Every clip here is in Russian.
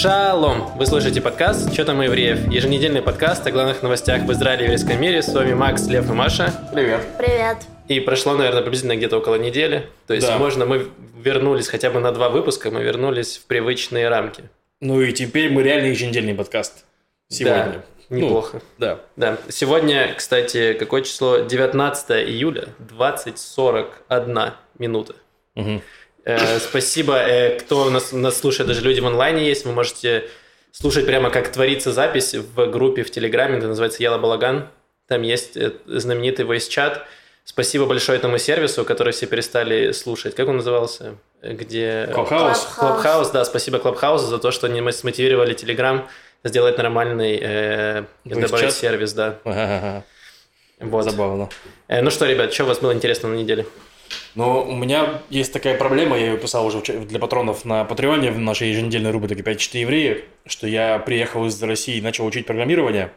Шалом! Вы слушаете подкаст «Что там евреев?» Еженедельный подкаст о главных новостях в Израиле и еврейском мире. С вами Макс, Лев и Маша. Привет. Привет. И прошло, наверное, приблизительно где-то около недели. То есть, Да. можно, мы вернулись хотя бы на два выпуска, мы вернулись в привычные рамки. Ну и теперь мы реально еженедельный подкаст. Сегодня. Да, неплохо. Ну, да. Да. Сегодня, кстати, какое число? 19 июля, 20.41 минута. Мгм. Э, спасибо, э, кто нас, нас слушает, даже люди в онлайне есть, вы можете слушать прямо как творится запись в группе в Телеграме, это называется Яла Балаган, там есть э, знаменитый voice-чат. Спасибо большое этому сервису, который все перестали слушать. Как он назывался? Где... Clubhouse. Clubhouse, да, спасибо Clubhouse у за то, что они смотивировали Телеграм сделать нормальный э, добавить сервис, да. Ага. Вот. Забавно. Э, ну что, ребят, что у вас было интересно на неделе? Но у меня есть такая проблема, я ее писал уже для патронов на Патреоне в нашей еженедельной рубрике «5 евреи», что я приехал из России и начал учить программирование.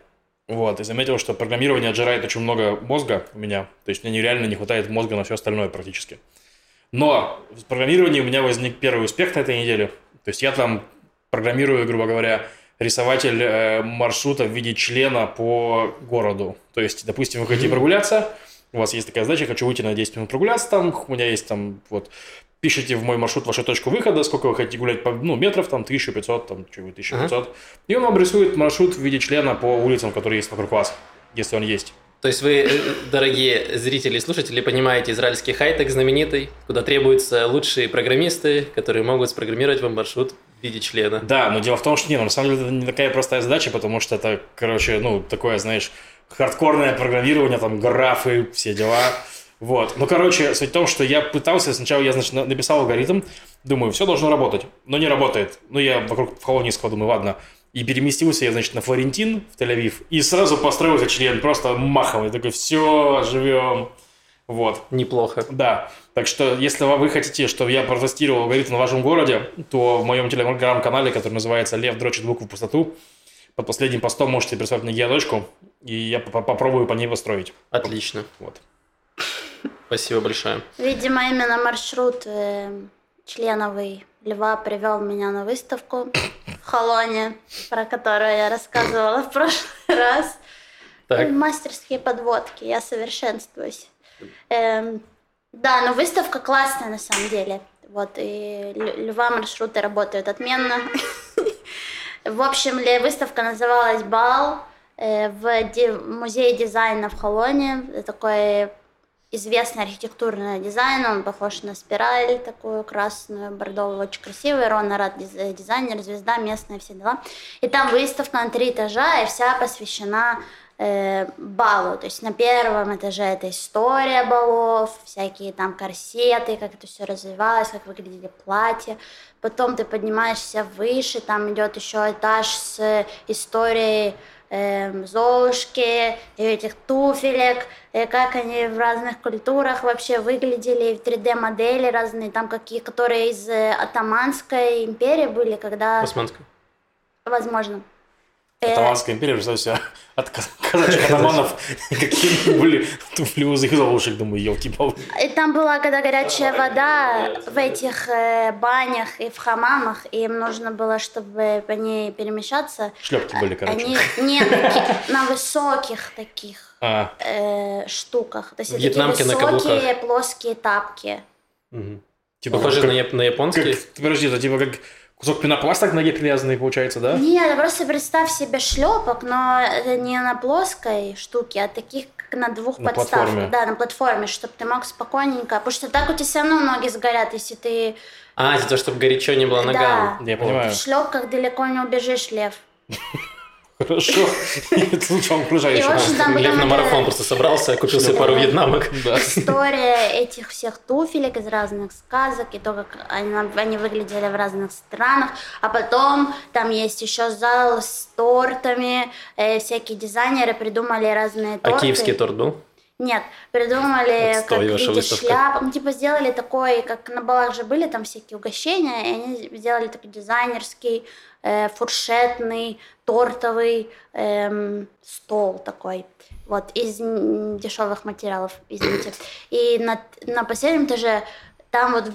Вот, и заметил, что программирование отжирает очень много мозга у меня. То есть мне нереально не хватает мозга на все остальное практически. Но в программировании у меня возник первый успех на этой неделе. То есть я там программирую, грубо говоря, рисователь э, маршрута в виде члена по городу. То есть, допустим, вы хотите прогуляться, у вас есть такая задача, хочу выйти на 10 минут прогуляться там, у меня есть там вот пишите в мой маршрут вашу точку выхода, сколько вы хотите гулять, по, ну, метров, там, 1500, там, чего 1500. И он вам рисует маршрут в виде члена по улицам, которые есть вокруг вас, если он есть. То есть вы, э, дорогие зрители и слушатели, понимаете израильский хай-тек знаменитый, куда требуются лучшие программисты, которые могут спрограммировать вам маршрут в виде члена. Да, но дело в том, что не, ну, на самом деле это не такая простая задача, потому что это, короче, ну, такое, знаешь, хардкорное программирование, там, графы, все дела. Вот. Ну, короче, суть в том, что я пытался, сначала я, значит, на- написал алгоритм, думаю, все должно работать, но не работает. Ну, я вокруг Фолонийского думаю, ладно. И переместился я, значит, на Флорентин в Тель-Авив, и сразу построил этот член, просто маховый, такой, все, живем. Вот. Неплохо. Да, так что если вы хотите, чтобы я протестировал алгоритм на вашем городе, то в моем телеграм-канале, который называется «Лев дрочит букву в пустоту», под последним постом можете прислать мне геодочку, и я по- попробую по ней построить. Отлично. Вот. Спасибо большое. Видимо, именно маршрут э, членовый Льва привел меня на выставку в Холоне, про которую я рассказывала в прошлый раз. Так, Мастерские подводки, я совершенствуюсь. Эм, да, но выставка классная на самом деле. Вот, и Ль- Льва маршруты работают отменно. В общем, выставка называлась «Бал» э, в музее дизайна в Холоне. Такой известный архитектурный дизайн, он похож на спираль такую красную, бордовую, очень красивый. Рон Арат диз- дизайнер, звезда местная, все дела. И там выставка на три этажа, и вся посвящена э, балу. То есть на первом этаже это история балов, всякие там корсеты, как это все развивалось, как выглядели платья. Потом ты поднимаешься выше, там идет еще этаж с историей эм, Золушки, этих туфелек, и как они в разных культурах вообще выглядели, и 3D-модели разные, там какие, которые из э, Атаманской империи были, когда, Османская. возможно. Э, Атаманская империя, представь себе, от ка- казачьих атаманов, какие были туфли у золушек, думаю, елки-палки. И там была, когда горячая вода в этих э, банях и в хамамах, и им нужно было, чтобы по ней перемещаться. Шлепки были, короче. Они не таки- на высоких таких А, э, штуках. То есть это Вьетнамки на такие высокие плоские тапки. Типа Похоже на, яп- на японский. как- Подожди, это типа как кусок пенопласта к ноге привязанный, получается, да? Нет, просто представь себе шлепок, но это не на плоской штуке, а таких как на двух На подставках. платформе. Да, на платформе, чтобы ты мог спокойненько. Потому что так у тебя все равно ноги сгорят, если ты А, для того, чтобы горячо не было ногам. Я Вот. понимаю. в шлепках далеко не убежишь, Лев. Хорошо. Это лучше вам окружающим. Лев на марафон просто собрался, купил себе пару вьетнамок. История этих всех туфелек из разных сказок и то, как они, выглядели в разных странах. А потом там есть еще зал с тортами. э, всякие дизайнеры придумали разные торты. А киевский торт был? Нет, придумали, Отстой, как ваша выставка. шляп. Ну, типа сделали такой, как на балах же были там всякие угощения, и они сделали такой дизайнерский, фуршетный, тортовый эм, стол такой. Вот, из дешевых материалов, извините. И на, на последнем этаже там вот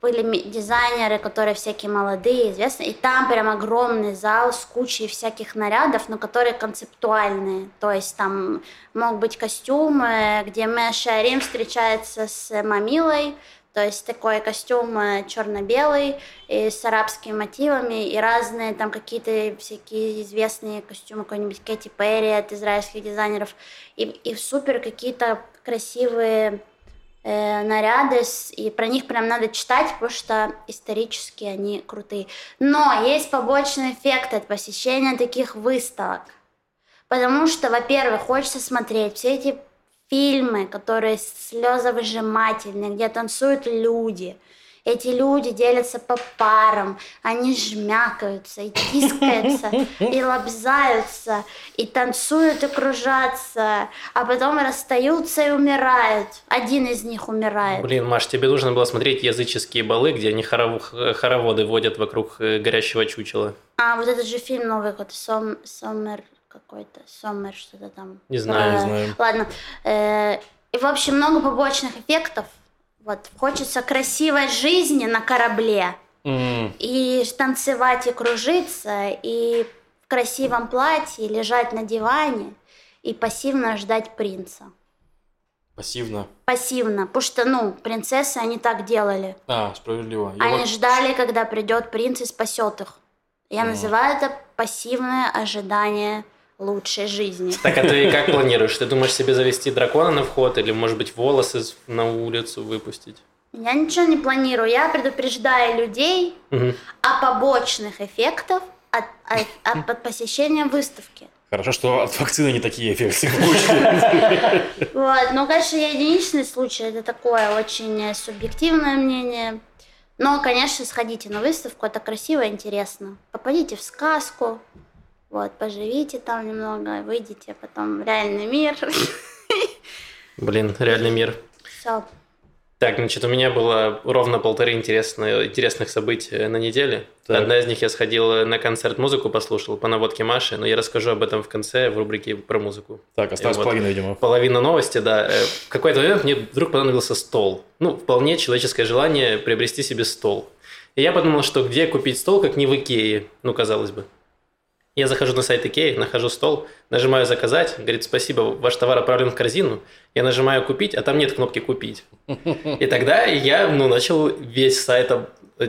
были дизайнеры, которые всякие молодые, известные, и там прям огромный зал с кучей всяких нарядов, но которые концептуальные. То есть там могут быть костюмы, где Мэша Рим встречается с Мамилой, то есть такой костюм э, черно-белый и с арабскими мотивами, и разные там какие-то всякие известные костюмы, какой-нибудь Кэти Перри от израильских дизайнеров, и, и супер какие-то красивые э, наряды, и про них прям надо читать, потому что исторически они крутые. Но есть побочный эффект от посещения таких выставок. Потому что, во-первых, хочется смотреть все эти фильмы, которые слезовыжимательные, где танцуют люди. Эти люди делятся по парам, они жмякаются и тискаются, и лобзаются, и танцуют, и кружатся, а потом расстаются и умирают. Один из них умирает. Блин, Маш, тебе нужно было смотреть языческие балы, где они хоров... хороводы водят вокруг э, горящего чучела. А, вот этот же фильм новый, Сом... Сомер какой-то, Сомер, что-то там. Не знаю, не знаю. Ладно. Э, и, в общем, много побочных эффектов. Вот, хочется красивой жизни на корабле. И танцевать и кружиться, и в красивом платье лежать на диване и пассивно ждать принца. Пассивно. Пассивно, потому что, ну, принцессы, они так делали. А, справедливо. Я Они вот- ждали, когда придет принц и спасет их. Я называю это пассивное ожидание лучшей жизни. Так, а ты как планируешь? Ты думаешь себе завести дракона на вход или, может быть, волосы на улицу выпустить? Я ничего не планирую. Я предупреждаю людей Мгм. о побочных эффектах от, от, от- от посещения выставки. Хорошо, что от вакцины не такие эффекты получили. Вот. Ну, конечно, я единичный случай. Это такое очень субъективное мнение. Но, конечно, сходите на выставку. Это красиво и интересно. Попадите в сказку. Вот, поживите там немного, выйдите потом в реальный мир. Блин, реальный мир. Все. Так, значит, у меня было ровно полторы интересные, интересных события на неделе. Так. Одна из них я сходил на концерт, музыку послушал по наводке Маши, но я расскажу об этом в конце в рубрике про музыку. Так, осталось Вот. половина, видимо. Половина новости, да. Э, В какой-то момент мне вдруг понадобился стол. Ну, вполне человеческое желание приобрести себе стол. И я подумал, что где купить стол, как не в Икее, ну, казалось бы. Я захожу на сайт Икеи, нахожу стол, нажимаю «Заказать», говорит «Спасибо, ваш товар отправлен в корзину». Я нажимаю «Купить», а там нет кнопки «Купить». И тогда я ну, начал весь сайт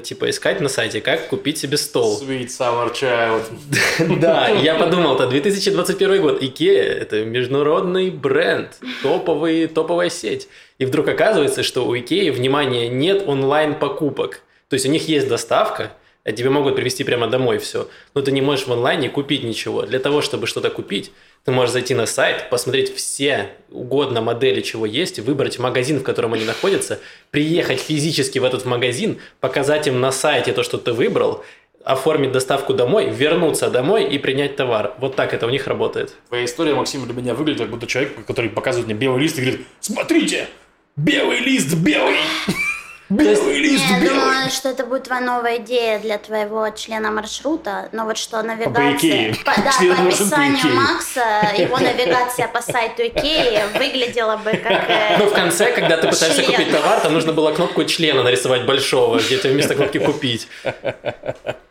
типа искать на сайте, как купить себе стол. Sweet Sour Child. Да, я подумал, это 2021 год, Икея – это международный бренд, топовый, топовая сеть. И вдруг оказывается, что у Икеи, внимание, нет онлайн-покупок. То есть у них есть доставка, а тебе могут привезти прямо домой все, но ты не можешь в онлайне купить ничего. Для того, чтобы что-то купить, ты можешь зайти на сайт, посмотреть все угодно модели, чего есть, выбрать магазин, в котором они находятся, приехать физически в этот магазин, показать им на сайте то, что ты выбрал, оформить доставку домой, вернуться домой и принять товар. Вот так это у них работает. Твоя история, Максим, для меня выглядит как будто человек, который показывает мне белый лист и говорит, смотрите, белый лист белый, белый лист Не, я белый. думала, что это будет твоя новая идея для твоего члена маршрута, но вот что навигация... По, да, Член по описанию. Макса, его навигация по сайту Икеи выглядела бы как... э, Но в конце, когда ты пытаешься Член. купить товар, там нужно было кнопку члена нарисовать большого, где-то вместо кнопки купить.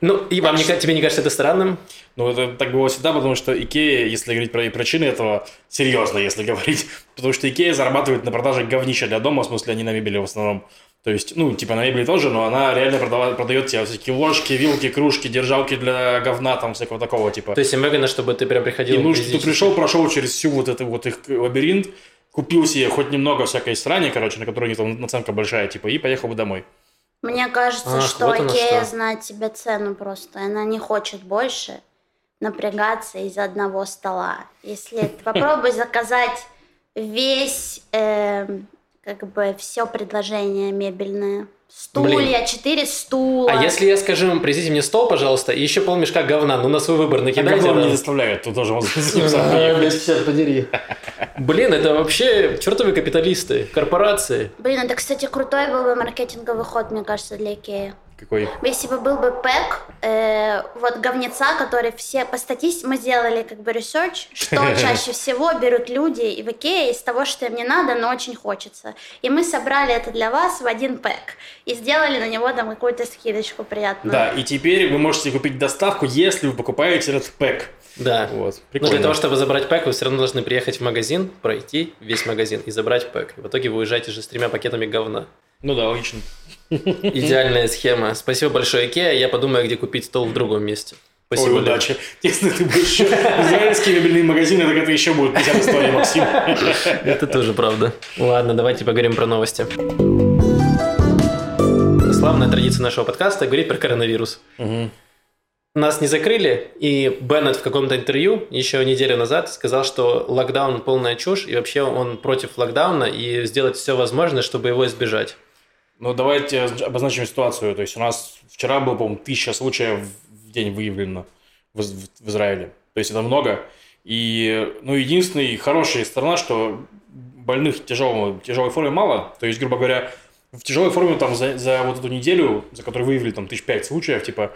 Ну, и вам не, тебе не кажется это странным? Ну, это так было всегда, потому что Икея, если говорить про причины этого, серьезно, если говорить, потому что Икея зарабатывает на продаже говнища для дома, в смысле, они на мебели в основном. То есть, ну, типа на мебели тоже, но она реально продава- продает тебе всякие ложки, вилки, кружки, держалки для говна, там, всякого такого, типа. То есть им выгодно, чтобы ты прям приходил И нужно, что ты пришел, прошел через всю вот эту вот их лабиринт, купил себе хоть немного всякой срани, короче, на которой у них там наценка большая, типа, и поехал бы домой. Мне кажется, Ах, что вот оно Икея что. знает себе цену просто. Она не хочет больше напрягаться из одного стола. Если ты попробуй заказать весь, эм, как бы, все предложение мебельное. Стулья, четыре стула. А если я скажу им, привезите мне стол, пожалуйста, и еще полмешка говна, ну на свой выбор А накидайте. говно да. не заставляют, тут тоже можно черт подери. Блин, это вообще чертовы капиталисты, корпорации. Блин, это, кстати, крутой был бы маркетинговый ход, мне кажется, для Икеи. Какой? Если бы был бы pack, э, вот говнеца, который все по статистике, мы сделали как бы research, что чаще всего берут люди и в Икее из того, что им не надо, но очень хочется. И мы собрали это для вас в один ПЭК и сделали на него там какую-то скидочку приятную. Да, и теперь вы можете купить доставку, если вы покупаете этот ПЭК. Да. Вот. Ну, Прикольно. для того, чтобы забрать пэк, вы все равно должны приехать в магазин, пройти весь магазин и забрать пэк. В итоге вы уезжаете же с тремя пакетами говна. Ну да, логично. Идеальная схема. Спасибо большое, Икеа. Я подумаю, где купить стол в другом месте. Спасибо, Ой, удачи. Если ты будешь еще израильские мебельные магазины, так это еще будет 50 историй, Максим. Это тоже правда. Ладно, давайте поговорим про новости. Славная традиция нашего подкаста говорить про коронавирус. Мгм. Нас не закрыли, и Беннет в каком-то интервью еще неделю назад сказал, что локдаун полная чушь, и вообще он против локдауна, и сделать все возможное, чтобы его избежать. Ну, давайте обозначим ситуацию. То есть у нас вчера было, по-моему, тысяча случаев в день выявлено в, Из- в Израиле. То есть это много. И, ну, единственная хорошая сторона, что больных тяжелой, тяжелой форме мало. То есть, грубо говоря, в тяжелой форме там за, за вот эту неделю, за которую выявили там тысяч пять случаев, типа,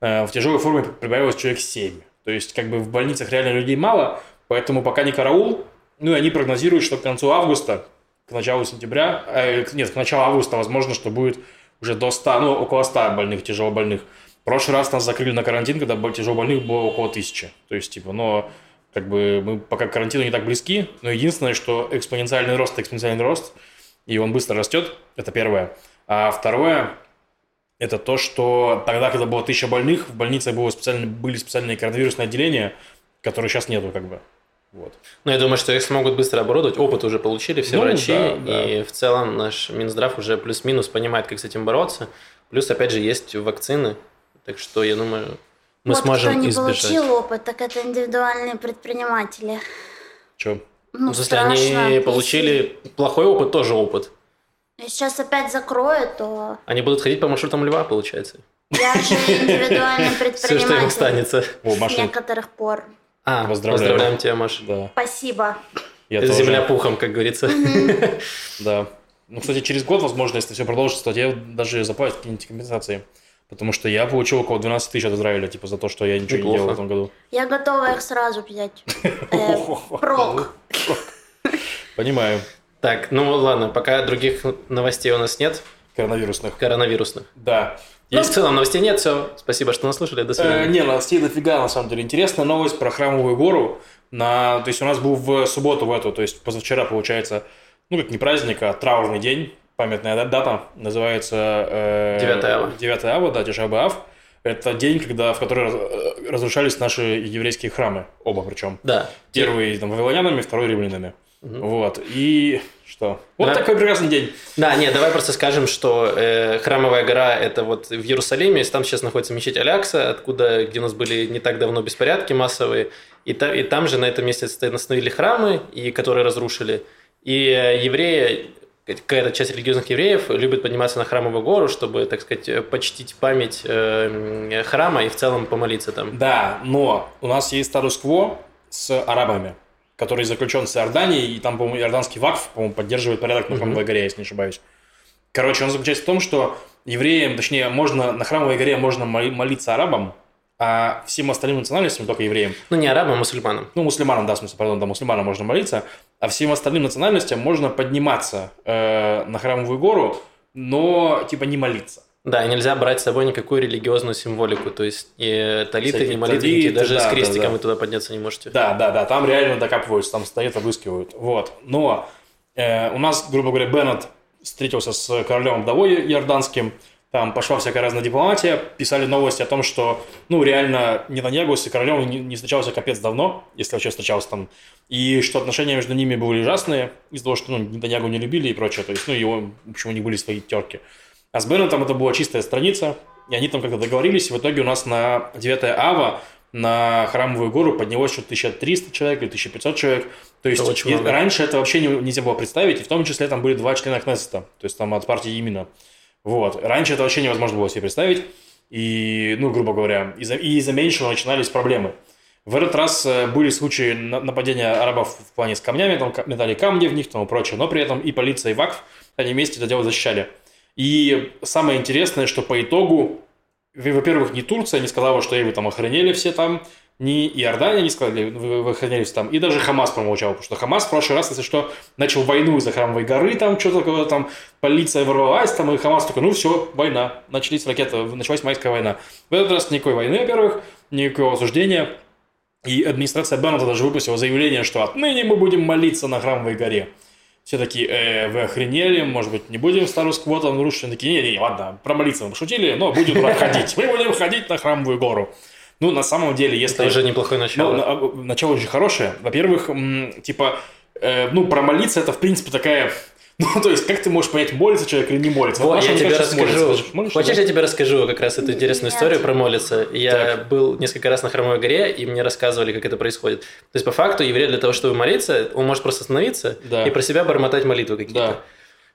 э, в тяжелой форме прибавилось человек 7. То есть, как бы в больницах реально людей мало, поэтому пока не караул. Ну, и они прогнозируют, что к концу августа, к началу сентября, э, нет, к началу августа, возможно, что будет уже до 100, ну, около 100 больных, тяжелобольных. В прошлый раз нас закрыли на карантин, когда бо- тяжелобольных было около тысячи. То есть, типа, но как бы мы пока к карантину не так близки, но единственное, что экспоненциальный рост, экспоненциальный рост, и он быстро растет, это первое. А второе, это то, что тогда, когда было тысяча больных, в больнице было специально, были специальные коронавирусные отделения, которые сейчас нету, как бы. Вот. Но я думаю, что их смогут быстро оборудовать. Опыт уже получили все Ну, врачи, да, да. и в целом наш Минздрав уже плюс-минус понимает, как с этим бороться. Плюс, опять же, есть вакцины, так что я думаю, мы вот сможем кто не избежать. получил опыт, так это индивидуальные предприниматели. Че? Ну, Ну, страшно, они если- получили плохой опыт, тоже опыт. Если сейчас опять закроют, то Они будут ходить по маршрутам льва, получается. я же индивидуальный Все, что им предприниматель останется. О, с некоторых пор. А, Поздравляю. поздравляем тебя, Маша. да. Спасибо. Я Это тоже. земля пухом, как говорится. Да. Ну, кстати, через год, возможно, если все продолжится, то тебе даже заплатят какие-нибудь компенсации. Потому что я получил около 12 тысяч от Израиля, типа, за то, что я ничего не делал в этом году. Я готова их сразу взять. Э, Прок. Понимаю. Так, ну ладно, пока других новостей у нас нет, Коронавирусных. коронавирусных. Да. И в целом новостей нет, все. Спасибо, что нас слушали. До Э, свидания. не, новостей дофига, на самом деле. Интересная новость про Храмовую гору. На, то есть у нас был в субботу в эту, то есть позавчера, получается, ну как не праздник, а траурный день, памятная да- дата, называется... Э, 9 ава. 9 ава, да, Тишаб Ав. Это день, когда, в который э, разрушались наши еврейские храмы, оба причем. Да. Первый там, вавилонянами, второй римлянами. Вот, и что? Вот Да. такой прекрасный день. Да, нет, давай просто скажем, что э, Храмовая гора – это вот в Иерусалиме, там сейчас находится мечеть Алякса, откуда, где у нас были не так давно беспорядки массовые, и, та- и там же на этом месте установили храмы, и, которые разрушили. И э, евреи, какая-то часть религиозных евреев любит подниматься на Храмовую гору, чтобы, так сказать, э, почтить память э, храма и в целом помолиться там. Да, но у нас есть статус-кво с арабами, который заключен с Иорданией, и там, по-моему, иорданский вакф, по-моему, поддерживает порядок на Храмовой горе, если не ошибаюсь. Короче, он заключается в том, что евреям, точнее, можно на Храмовой горе можно моли- молиться арабам, а всем остальным национальностям, только евреям, Ну, не арабам, а мусульманам. ну, мусульманам, да, в смысле, пардон, да, мусульманам можно молиться, а всем остальным национальностям можно подниматься э, на Храмовую гору, но, типа, не молиться. Да, и нельзя брать с собой никакую религиозную символику, то есть и талиты, Всякие ни молитвенники, талиты, даже да, с да, крестиком да. вы туда подняться не можете. Да, да, да, там реально докапываются, там стоят, обыскивают. Вот. Но э, у нас, грубо говоря, Беннет встретился с королем вдовой иорданским, там пошла всякая разная дипломатия, писали новости о том, что, ну, реально, Нетаньягу с королем не, не встречался капец давно, если вообще встречался там, и что отношения между ними были ужасные, из-за того, что, ну, Нетаньягу не любили и прочее, то есть, ну, его, в общем, у них были свои терки. А с Беннетом это была чистая страница, и они там как-то договорились, и в итоге у нас на 9 ава на Храмовую гору поднялось что-то 1300 человек или 1500 человек. То есть Это и раньше это вообще не- нельзя было представить, и в том числе там были два члена Кнессета, то есть там от партии именно. Вот. Раньше это вообще невозможно было себе представить. И, ну, грубо говоря, из-за, и из-за меньшего начинались проблемы. В этот раз э, были случаи на- нападения арабов в плане с камнями, там метали камни в них, там и прочее, но при этом и полиция, и ВАКФ, они вместе это дело защищали. И самое интересное, что по итогу, во-первых, не Турция не сказала, что ей вы там охранили все там, ни Иордания не сказали, вы, вы охранялись там, и даже Хамас промолчал, потому что Хамас в прошлый раз, если что, начал войну из-за Храмовой горы, там что-то такое, там полиция ворвалась, там, и Хамас такой, ну все, война, начались ракеты, началась майская война. В этот раз никакой войны, во-первых, никакого осуждения, и администрация Беннета даже выпустила заявление, что отныне мы будем молиться на Храмовой горе. Все такие, э, вы охренели, может быть, не будем старус-кво там нарушить? Такие, не-не, ладно, про молиться мы пошутили, но будем туда ходить. Мы будем ходить на Храмовую гору. Ну, на самом деле, если... Это уже неплохое начало. Ну, на, начало очень хорошее. Во-первых, типа, э, ну, промолиться это, в принципе, такая... Ну, то есть, как ты можешь понять, молится человек или не молится? Вот, я тебе расскажу. Молится. Хочешь, я тебе расскажу как раз эту интересную Нет. историю про молиться? Я так. был несколько раз на Хромой горе, и мне рассказывали, как это происходит. То есть, по факту, еврей для того, чтобы молиться, он может просто остановиться да. и про себя бормотать молитвы какие-то. Да.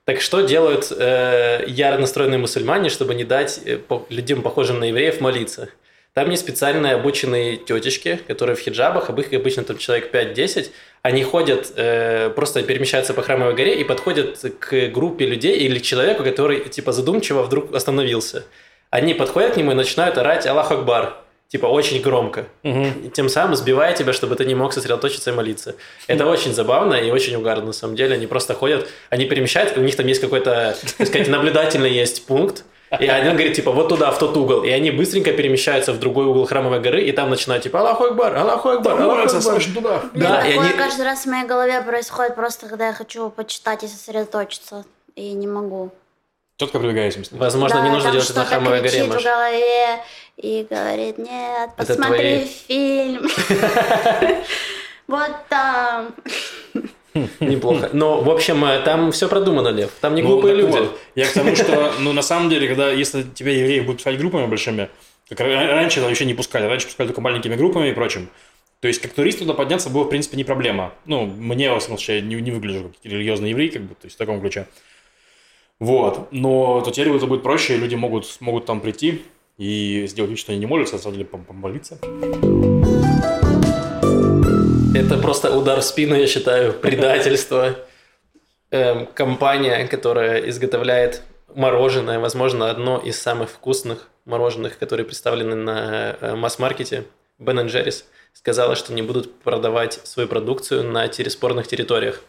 Так что делают э, яро настроенные мусульмане, чтобы не дать э, по, людям, похожим на евреев, молиться? Там есть специальные обученные тетечки, которые в хиджабах, об их обычно там человек 5-10, они ходят, э, просто перемещаются по храмовой горе и подходят к группе людей или к человеку, который типа задумчиво вдруг остановился. Они подходят к нему и начинают орать «Аллах Акбар», типа очень громко, угу. и тем самым сбивая тебя, чтобы ты не мог сосредоточиться и молиться. Это очень забавно и очень угарно, на самом деле. Они просто ходят, они перемещаются, у них там есть какой-то, так сказать, наблюдательный есть пункт, и один говорит, типа, вот туда, в тот угол. И они быстренько перемещаются в другой угол храмовой горы, и там начинают, типа, Аллаху Акбар, Аллаху Акбар, Аллаху Акбар. туда. Да, и они... каждый раз в моей голове происходит просто, когда я хочу почитать и сосредоточиться, и не могу. Четко прибегаете. Возможно, да, не нужно делать это на храмовой горе, в голове и говорит, нет, посмотри твои... фильм. Вот там. Неплохо. Но, в общем, э, там все продумано, Лев. Там не ну, глупые люди. Вот. Я к тому, что, ну, на самом деле, когда, если тебя евреев будут пускать группами большими, как раньше это вообще не пускали. Раньше пускали только маленькими группами и прочим. То есть, как турист туда подняться было, в принципе, не проблема. Ну, мне, во всяком случае, я не, не выгляжу как религиозный еврей, как бы, то есть, в таком ключе. Вот. Но то теперь это будет проще, и люди могут, могут там прийти и сделать вид, что они не молятся, а на самом деле помолиться. Это просто удар в спину, я считаю, предательство. Эм, компания, которая изготовляет мороженое, возможно, одно из самых вкусных мороженых, которые представлены на э, масс-маркете, Ben Jerry's, сказала, что не будут продавать свою продукцию на спорных территориях.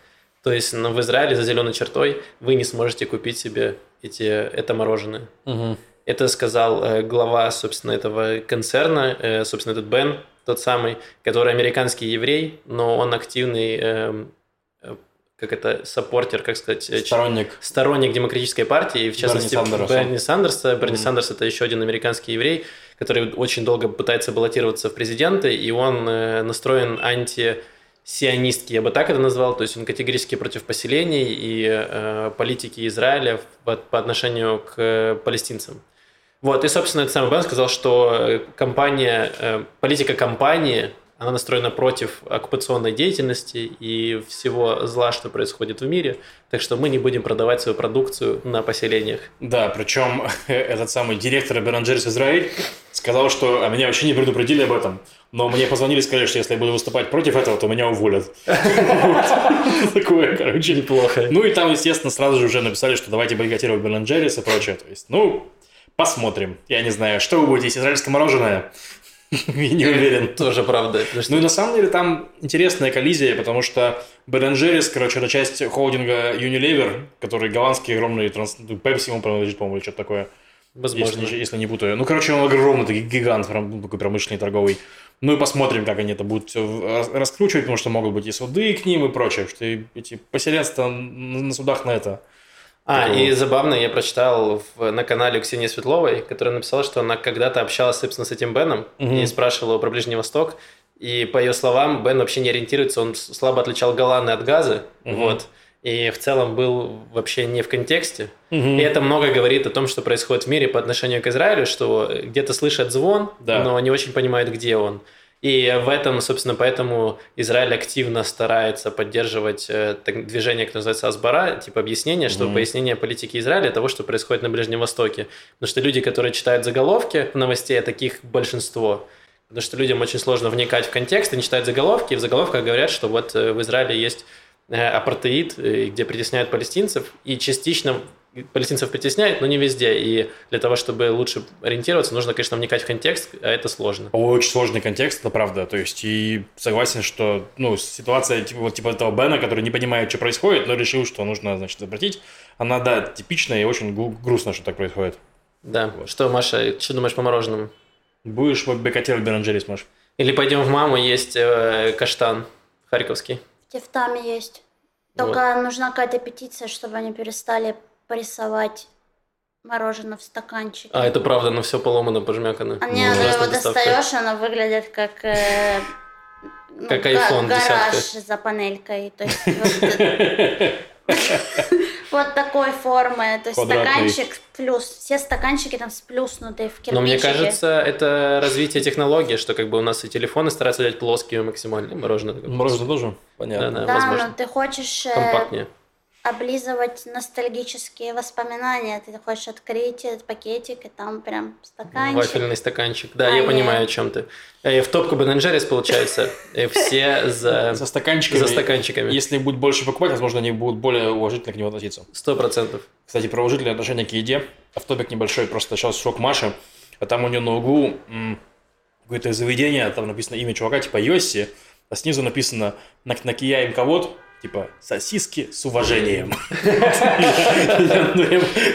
То есть ну, в Израиле за зеленой чертой вы не сможете купить себе эти, это мороженое. Угу. Это сказал э, глава, собственно, этого концерна, э, собственно, этот Бен, тот самый, который американский еврей, но он активный, эм, э, как это, саппортер, как сказать? Э, сторонник. Сторонник демократической партии, в частности, Берни Сандерса. Берни Сандерса. Берни mm. Сандерс – это еще один американский еврей, который очень долго пытается баллотироваться в президенты, и он э, настроен анти сионистский, я бы так это назвал, то есть он категорически против поселений и э, политики Израиля по, по отношению к э, палестинцам. Вот, и, собственно, этот самый Бен сказал, что э, компания, э, политика компании, она настроена против оккупационной деятельности и всего зла, что происходит в мире, так что мы не будем продавать свою продукцию на поселениях. Да, причем этот самый директор Беранджерис Израиль сказал, что а меня вообще не предупредили об этом, но мне позвонили и сказали, что если я буду выступать против этого, то меня уволят. Такое, короче. Неплохо. Ну и там, естественно, сразу же уже написали, что давайте бойкотировать Беранджерис и прочее. То есть, ну, Посмотрим. Я не знаю, что вы будете есть, израильское мороженое? Я не уверен. Тоже правда. Ну и на самом деле там интересная коллизия, потому что Бен короче, это часть холдинга Unilever, который голландский огромный транс... Pepsi ему принадлежит, по-моему, или что-то такое. Возможно. Если, если не путаю. Ну, короче, он огромный, такой гигант, прям такой промышленный, торговый. Ну и посмотрим, как они это будут все раскручивать, потому что могут быть и суды к ним и прочее, что эти поселенцы на судах на это а, и забавно, я прочитал в, на канале Ксении Светловой, которая написала, что она когда-то общалась, собственно, с этим Беном угу. и спрашивала про Ближний Восток. И по ее словам, Бен вообще не ориентируется, он слабо отличал Голланы от Газы. Угу. Вот. И в целом был вообще не в контексте. Угу. И это много говорит о том, что происходит в мире по отношению к Израилю, что где-то слышат звон, да. но не очень понимают, где он. И в этом, собственно, поэтому Израиль активно старается поддерживать э, движение, которое называется Асбара, типа объяснение, что mm-hmm. пояснение политики Израиля того, что происходит на Ближнем Востоке. Потому что люди, которые читают заголовки новостей, а таких большинство, потому что людям очень сложно вникать в контекст, они читают заголовки, и в заголовках говорят, что вот э, в Израиле есть э, апартеид, где притесняют палестинцев, и частично палестинцев притесняет, но не везде. И для того, чтобы лучше ориентироваться, нужно, конечно, вникать в контекст, а это сложно. Очень сложный контекст, это правда. То есть, и согласен, что ну, ситуация типа, вот, типа этого Бена, который не понимает, что происходит, но решил, что нужно, значит, запретить, она, да, типичная и очень грустно, что так происходит. Да. Вот. Что, Маша, что думаешь по мороженому? Будешь в Бекатер Беранжери сможешь. Или пойдем в маму, есть э, каштан харьковский. В Тефтаме есть. Только вот. нужна какая-то петиция, чтобы они перестали прессовать мороженое в стаканчике. А, это правда, но все поломано, пожмякано. А не, ну, его достаешь, оно выглядит как... Э, как ну, iPhone гараж десятка. за панелькой. То есть, вот такой формы. То есть стаканчик плюс. Все стаканчики там сплюснутые в кирпичике. Но мне кажется, это развитие технологии, что как бы у нас и телефоны стараются делать плоскими максимально. Мороженое. Мороженое тоже? Понятно. Да, да, но ты хочешь... Э, Компактнее облизывать ностальгические воспоминания. Ты хочешь открыть этот пакетик, и там прям стаканчик. Вафельный стаканчик. Да, а я понимаю, о чем ты. И э, в топку Бен получается. И все за... За стаканчиками. За стаканчиками. Если будет больше покупать, возможно, они будут более уважительно к нему относиться. Сто процентов. Кстати, про уважительное отношение к еде. Автопик небольшой, просто сейчас шок Маши. А там у нее на углу какое-то заведение, там написано имя чувака, типа Йосси, а снизу написано «Накия им кого Типа, сосиски с уважением.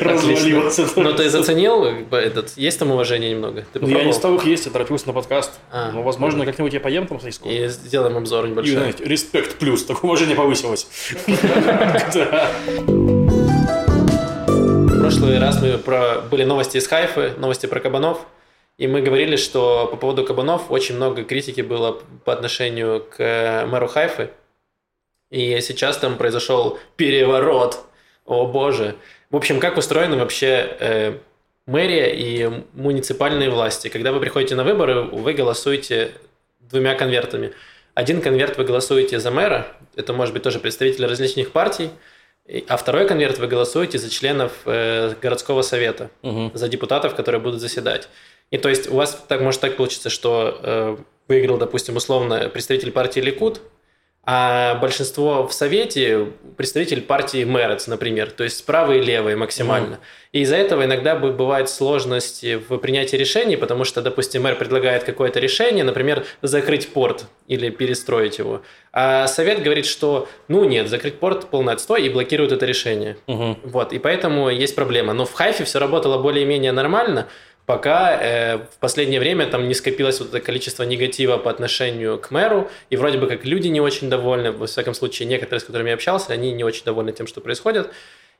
Развалился. Ну, ты заценил этот? Есть там уважение немного? Ну, я не стал их есть, я торопился на подкаст. А, ну, возможно, как-нибудь я поем там сосиску. И сделаем обзор небольшой. Респект плюс, так уважение повысилось. В прошлый раз мы про были новости из Хайфы, новости про кабанов. И мы говорили, что по поводу кабанов очень много критики было по отношению к мэру Хайфы, и сейчас там произошел переворот. О боже. В общем, как устроены вообще э, мэрия и муниципальные власти? Когда вы приходите на выборы, вы голосуете двумя конвертами. Один конверт вы голосуете за мэра, это может быть тоже представители различных партий, а второй конверт вы голосуете за членов э, городского совета, угу. за депутатов, которые будут заседать. И то есть у вас так может так получиться, что э, выиграл, допустим, условно представитель партии Ликут, а большинство в Совете представитель партии Мерец, например, то есть правые и левые максимально. Mm. И из-за этого иногда бывают сложности в принятии решений, потому что, допустим, мэр предлагает какое-то решение, например, закрыть порт или перестроить его. А Совет говорит, что ну нет, закрыть порт полный отстой и блокирует это решение. Угу. Вот, и поэтому есть проблема. Но в Хайфе все работало более-менее нормально, пока э, в последнее время там не скопилось вот это количество негатива по отношению к мэру, и вроде бы как люди не очень довольны, во всяком случае, некоторые, с которыми я общался, они не очень довольны тем, что происходит.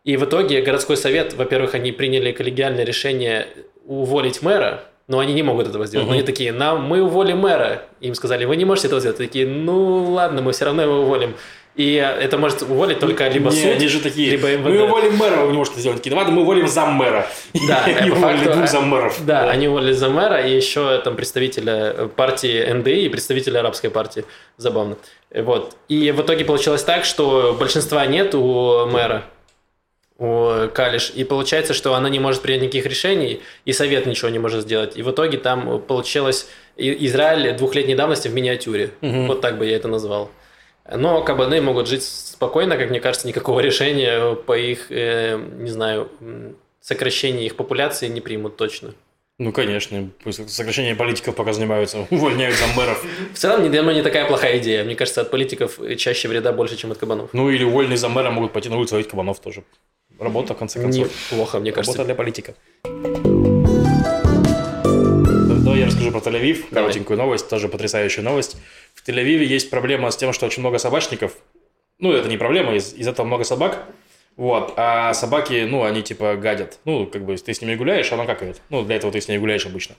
И в итоге городской совет, во-первых, они приняли коллегиальное решение уволить мэра, но они не могут этого сделать. Uh-huh. Но они такие, нам, мы уволим мэра. Им сказали, вы не можете этого сделать. Такие, ну ладно, мы все равно его уволим. И это может уволить только либо не, суд, они же такие, либо МВД. Мы уволим мэра, вы не можете сделать. Такие, ладно, мы уволим заммэра. Да, и уволили двух заммэров. Да, они уволили заммэра и еще там представителя партии НДИ и представителя арабской партии. Забавно. Вот. И в итоге получилось так, что большинства нет у мэра, у Калиш. И получается, что она не может принять никаких решений, и совет ничего не может сделать. И в итоге там получилось Израиль двухлетней давности в миниатюре. Угу. Вот так бы я это назвал. Но кабаны могут жить спокойно, как мне кажется, никакого решения по их, э, не знаю, сокращению их популяции не примут точно. Ну, конечно, сокращение политиков пока занимаются, увольняют за мэров. В целом, не, не такая плохая идея. Мне кажется, от политиков чаще вреда больше, чем от кабанов. Ну, или увольные за мэра могут пойти на улицу ловить кабанов тоже. Работа, в конце концов. Неплохо, мне кажется. Работа для политиков. Я расскажу про Тель-Авив. Коротенькую новость, тоже потрясающая новость. В Тель-Авиве есть проблема с тем, что очень много собачников. Ну, это не проблема, из, из этого много собак. Вот, а собаки, ну, они типа гадят. Ну, как бы, ты с ними гуляешь, она какает. Ну, для этого ты с ними гуляешь обычно.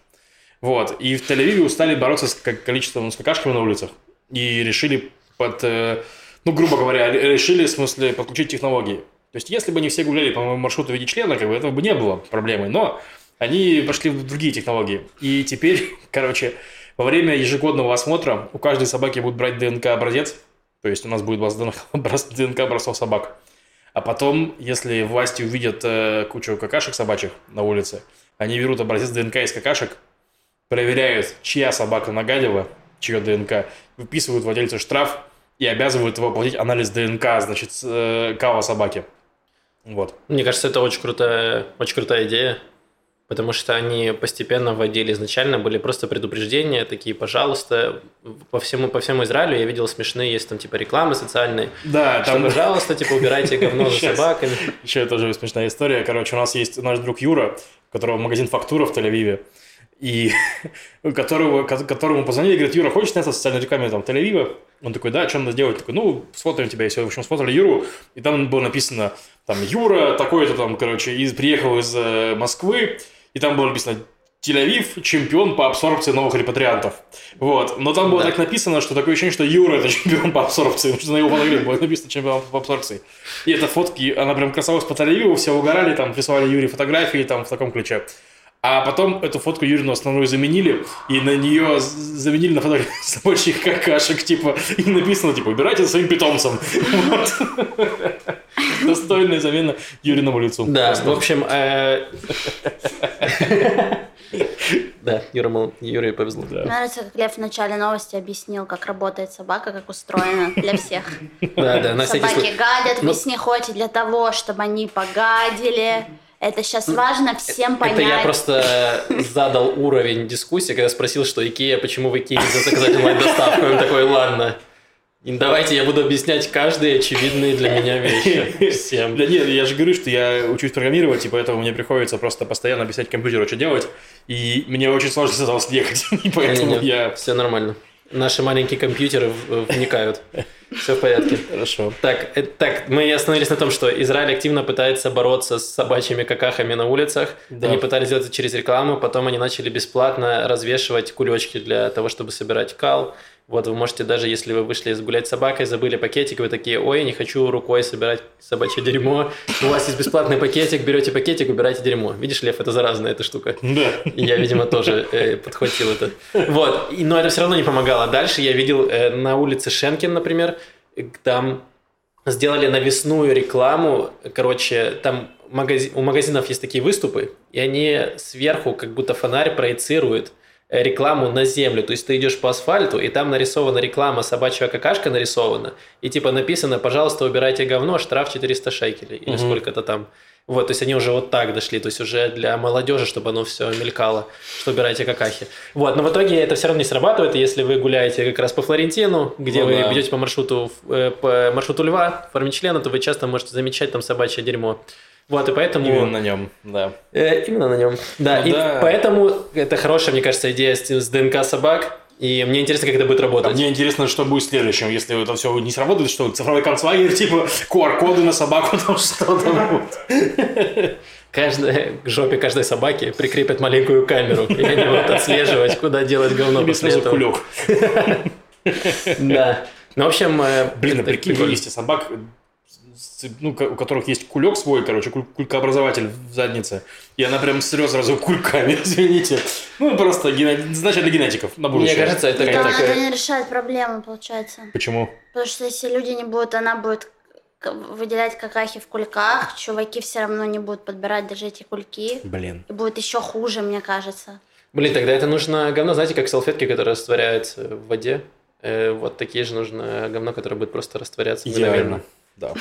Вот, и в Тель-Авиве устали бороться с количеством с какашками на улицах. И решили под, э, ну, грубо говоря, решили, в смысле, подключить технологии. То есть, если бы не все гуляли по моему маршруту в виде члена, как бы этого бы не было проблемой. Но они пошли в другие технологии. И теперь, короче, во время ежегодного осмотра у каждой собаки будут брать ДНК-образец, то есть у нас будет ДНК образцов собак. А потом, если власти увидят э, кучу какашек собачьих на улице, они берут образец ДНК из какашек, проверяют, чья собака нагадила, чье ДНК, выписывают владельцу штраф и обязывают его платить анализ ДНК, значит, э, кава собаки. Вот. Мне кажется, это очень крутая, очень крутая идея, потому что они постепенно вводили. Изначально были просто предупреждения, такие, пожалуйста, по всему, по всему Израилю я видел смешные, есть там типа рекламы социальные, Да, что, там... пожалуйста, типа, убирайте говно за собаками. Еще тоже смешная история. Короче, у нас есть наш друг Юра, у которого магазин «Фактура» в Тель-Авиве. И которого, ко- которому позвонили, говорит, Юра, хочешь сняться в социальной рекламе там, Тель-Авива? Он такой, да, что надо сделать? Такой, ну, сфотаем тебя. И все, в общем, сфотали Юру. И там было написано, там, Юра такой-то там, короче, из, приехал из э, Москвы. И там было написано, Тель-Авив чемпион по абсорбции новых репатриантов. Вот. Но там было Да. так написано, что такое ощущение, что Юра это чемпион по абсорбции, потому что на его фотографии было написано чемпион по абсорбции. И это фотки, она прям красавалась по Тель-Авиву, все угорали, там присылали Юре фотографии там в таком ключе. А потом эту фотку Юрину основную заменили, и на нее заменили на фотографии собачьих какашек, типа, и написано, типа, убирайте за своим питомцем. Вот. Достойная замена Юриному лицу. Да, Просто. в общем... э, Да, Юра, мол- Юре повезло. Да. Нравится, как Лев в начале новости объяснил, как работает собака, как устроена для всех. Да, да, на Собаки гадят Ну- в снехоте для того, чтобы они погадили. Это сейчас важно всем понять. Это я просто задал уровень дискуссии, когда спросил, что Икея, почему в Икее заказать онлайн-доставку. Он такой, ладно, и давайте я буду объяснять каждые очевидные для меня вещи всем. Да нет, я же говорю, что я учусь программировать, и поэтому мне приходится просто постоянно объяснять компьютеру, что делать. И мне очень сложно с этого съехать. И поэтому я... Все нормально. Наши маленькие компьютеры вникают. Все в порядке. Хорошо. Так, э, так, мы остановились на том, что Израиль активно пытается бороться с собачьими какахами на улицах. Да. Они пытались сделать это через рекламу, потом они начали бесплатно развешивать кулечки для того, чтобы собирать кал. Вот вы можете даже, если вы вышли гулять с собакой, забыли пакетик, вы такие, ой, не хочу рукой собирать собачье дерьмо. У вас есть бесплатный пакетик, берете пакетик, убираете дерьмо. Видишь, Лев, это заразная эта штука. Да. Я, видимо, тоже э, подхватил это. Вот. Но это все равно не помогало. Дальше я видел э, на улице Шенкин, например, там сделали навесную рекламу. Короче, там магази- у магазинов есть такие выступы, и они сверху, как будто фонарь проецирует э, рекламу на землю. То есть ты идешь по асфальту, и там нарисована реклама, собачья какашка нарисована, и типа написано, пожалуйста, убирайте говно, штраф 400 шекелей, или Мгм. сколько-то там. Вот, то есть они уже вот так дошли, то есть уже для молодежи, чтобы оно все мелькало, что убирайте какахи. Вот, но в итоге это все равно не срабатывает, если вы гуляете как раз по Флорентину, где Ну вы да. идете по маршруту, э, по маршруту льва, в форме члена, то вы часто можете замечать там собачье дерьмо. Вот, и поэтому... Именно на нем, да. Э, именно на нем. Да, Ну и да. поэтому это хорошая, мне кажется, идея с, с ДНК собак. И мне интересно, как это будет А работать. мне интересно, что будет следующим, если это все не сработает, что цифровой концлагерь, типа QR-коды на собаку, там что там будет. Каждой, к жопе каждой собаки прикрепят маленькую камеру, и они будут отслеживать, куда делать говно Или после этого. кулек. Да. Ну, в общем... э, Блин, а прикинь, прикольно. есть собак, ну, у которых есть кулек свой, короче, куль- кулькообразователь в заднице, и она прям срет сразу кульками, извините. Ну, просто гене- задача для генетиков на будущее. Мне кажется, это Да, это не решает проблему, получается. Почему? Потому что если люди не будут, она будет выделять какахи в кульках, чуваки все равно не будут подбирать даже эти кульки. Блин. И будет еще хуже, мне кажется. Блин, тогда это нужно говно, знаете, как салфетки, которые растворяются в воде. Э, вот такие же нужно говно, которое будет просто растворяться Идеально. мгновенно. Да.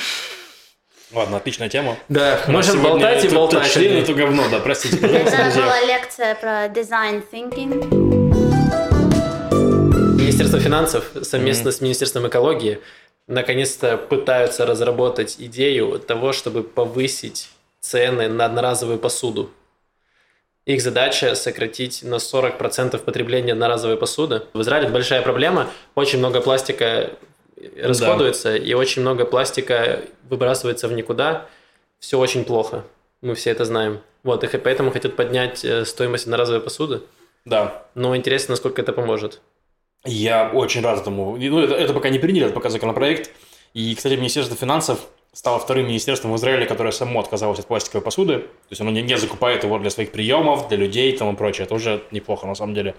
Ладно, отличная тема. Да, нас можем болтать и болтать. это член, это говно, да, простите, пожалуйста, Это друзья. была лекция про design thinking. Министерство финансов совместно с Министерством экологии наконец-то пытаются разработать идею того, чтобы повысить цены на одноразовую посуду. Их задача сократить на 40% потребление одноразовой посуды. В Израиле большая проблема. Очень много пластика расходуется, и очень много пластика выбрасывается в никуда. Все очень плохо. Мы все это знаем. Вот, и поэтому хотят поднять э, стоимость одноразовой посуды. Да. Но интересно, насколько это поможет. Я очень рад этому. И, Ну, это, это пока не приняли, это пока законопроект. И, кстати, Министерство финансов стало вторым министерством в Израиле, которое само отказалось от пластиковой посуды. То есть оно не, не закупает его для своих приемов, для людей и тому прочее. Это уже неплохо, на самом деле.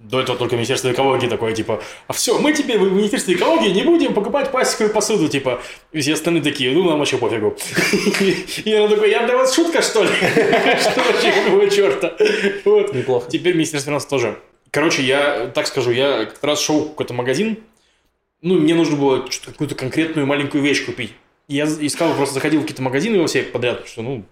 До этого только Министерство экологии такое, типа, а все, мы теперь в Министерстве экологии не будем покупать пластиковую посуду, типа. И все остальные такие, ну, нам вообще пофигу. И она такой, я для вас шутка, что ли? Что вообще, какого черта? Вот. Неплохо. Теперь Министерство финансов тоже. Короче, я так скажу, я как раз шел в какой-то магазин, ну, мне нужно было какую-то конкретную маленькую вещь купить. я искал, просто заходил в какие-то магазины во все подряд, что, ну,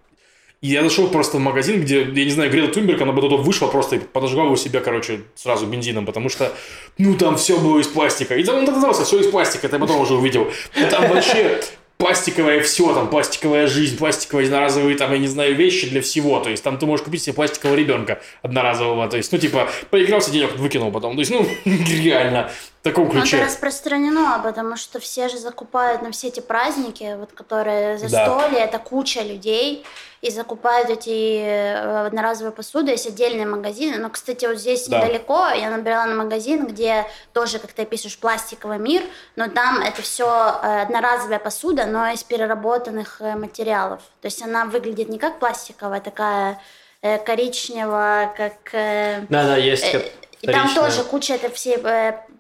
и я зашел просто в магазин, где, я не знаю, Грета Тунберг, она бы туда вышла просто и подожгла бы себя, короче, сразу бензином, потому что, ну, там все было из пластика. И там он оказался, все из пластика, я потом уже увидел. И там вообще пластиковое все, там пластиковая жизнь, пластиковые одноразовые, там, я не знаю, вещи для всего. То есть там ты можешь купить себе пластикового ребенка одноразового. То есть, ну, типа, поигрался, денег выкинул потом. То есть, ну, реально, в таком ключе. Это распространено, потому что все же закупают на все эти праздники, вот, которые застолье, да. это куча людей, и закупают эти э, одноразовые посуды, есть отдельные магазины. Но, кстати, вот здесь да. недалеко я набирала на магазин, где тоже, как ты пишешь, пластиковый мир, но там это все э, одноразовая посуда, но из переработанных э, материалов. То есть она выглядит не как пластиковая, такая коричневая, как... Да, да, есть. И там тоже куча это все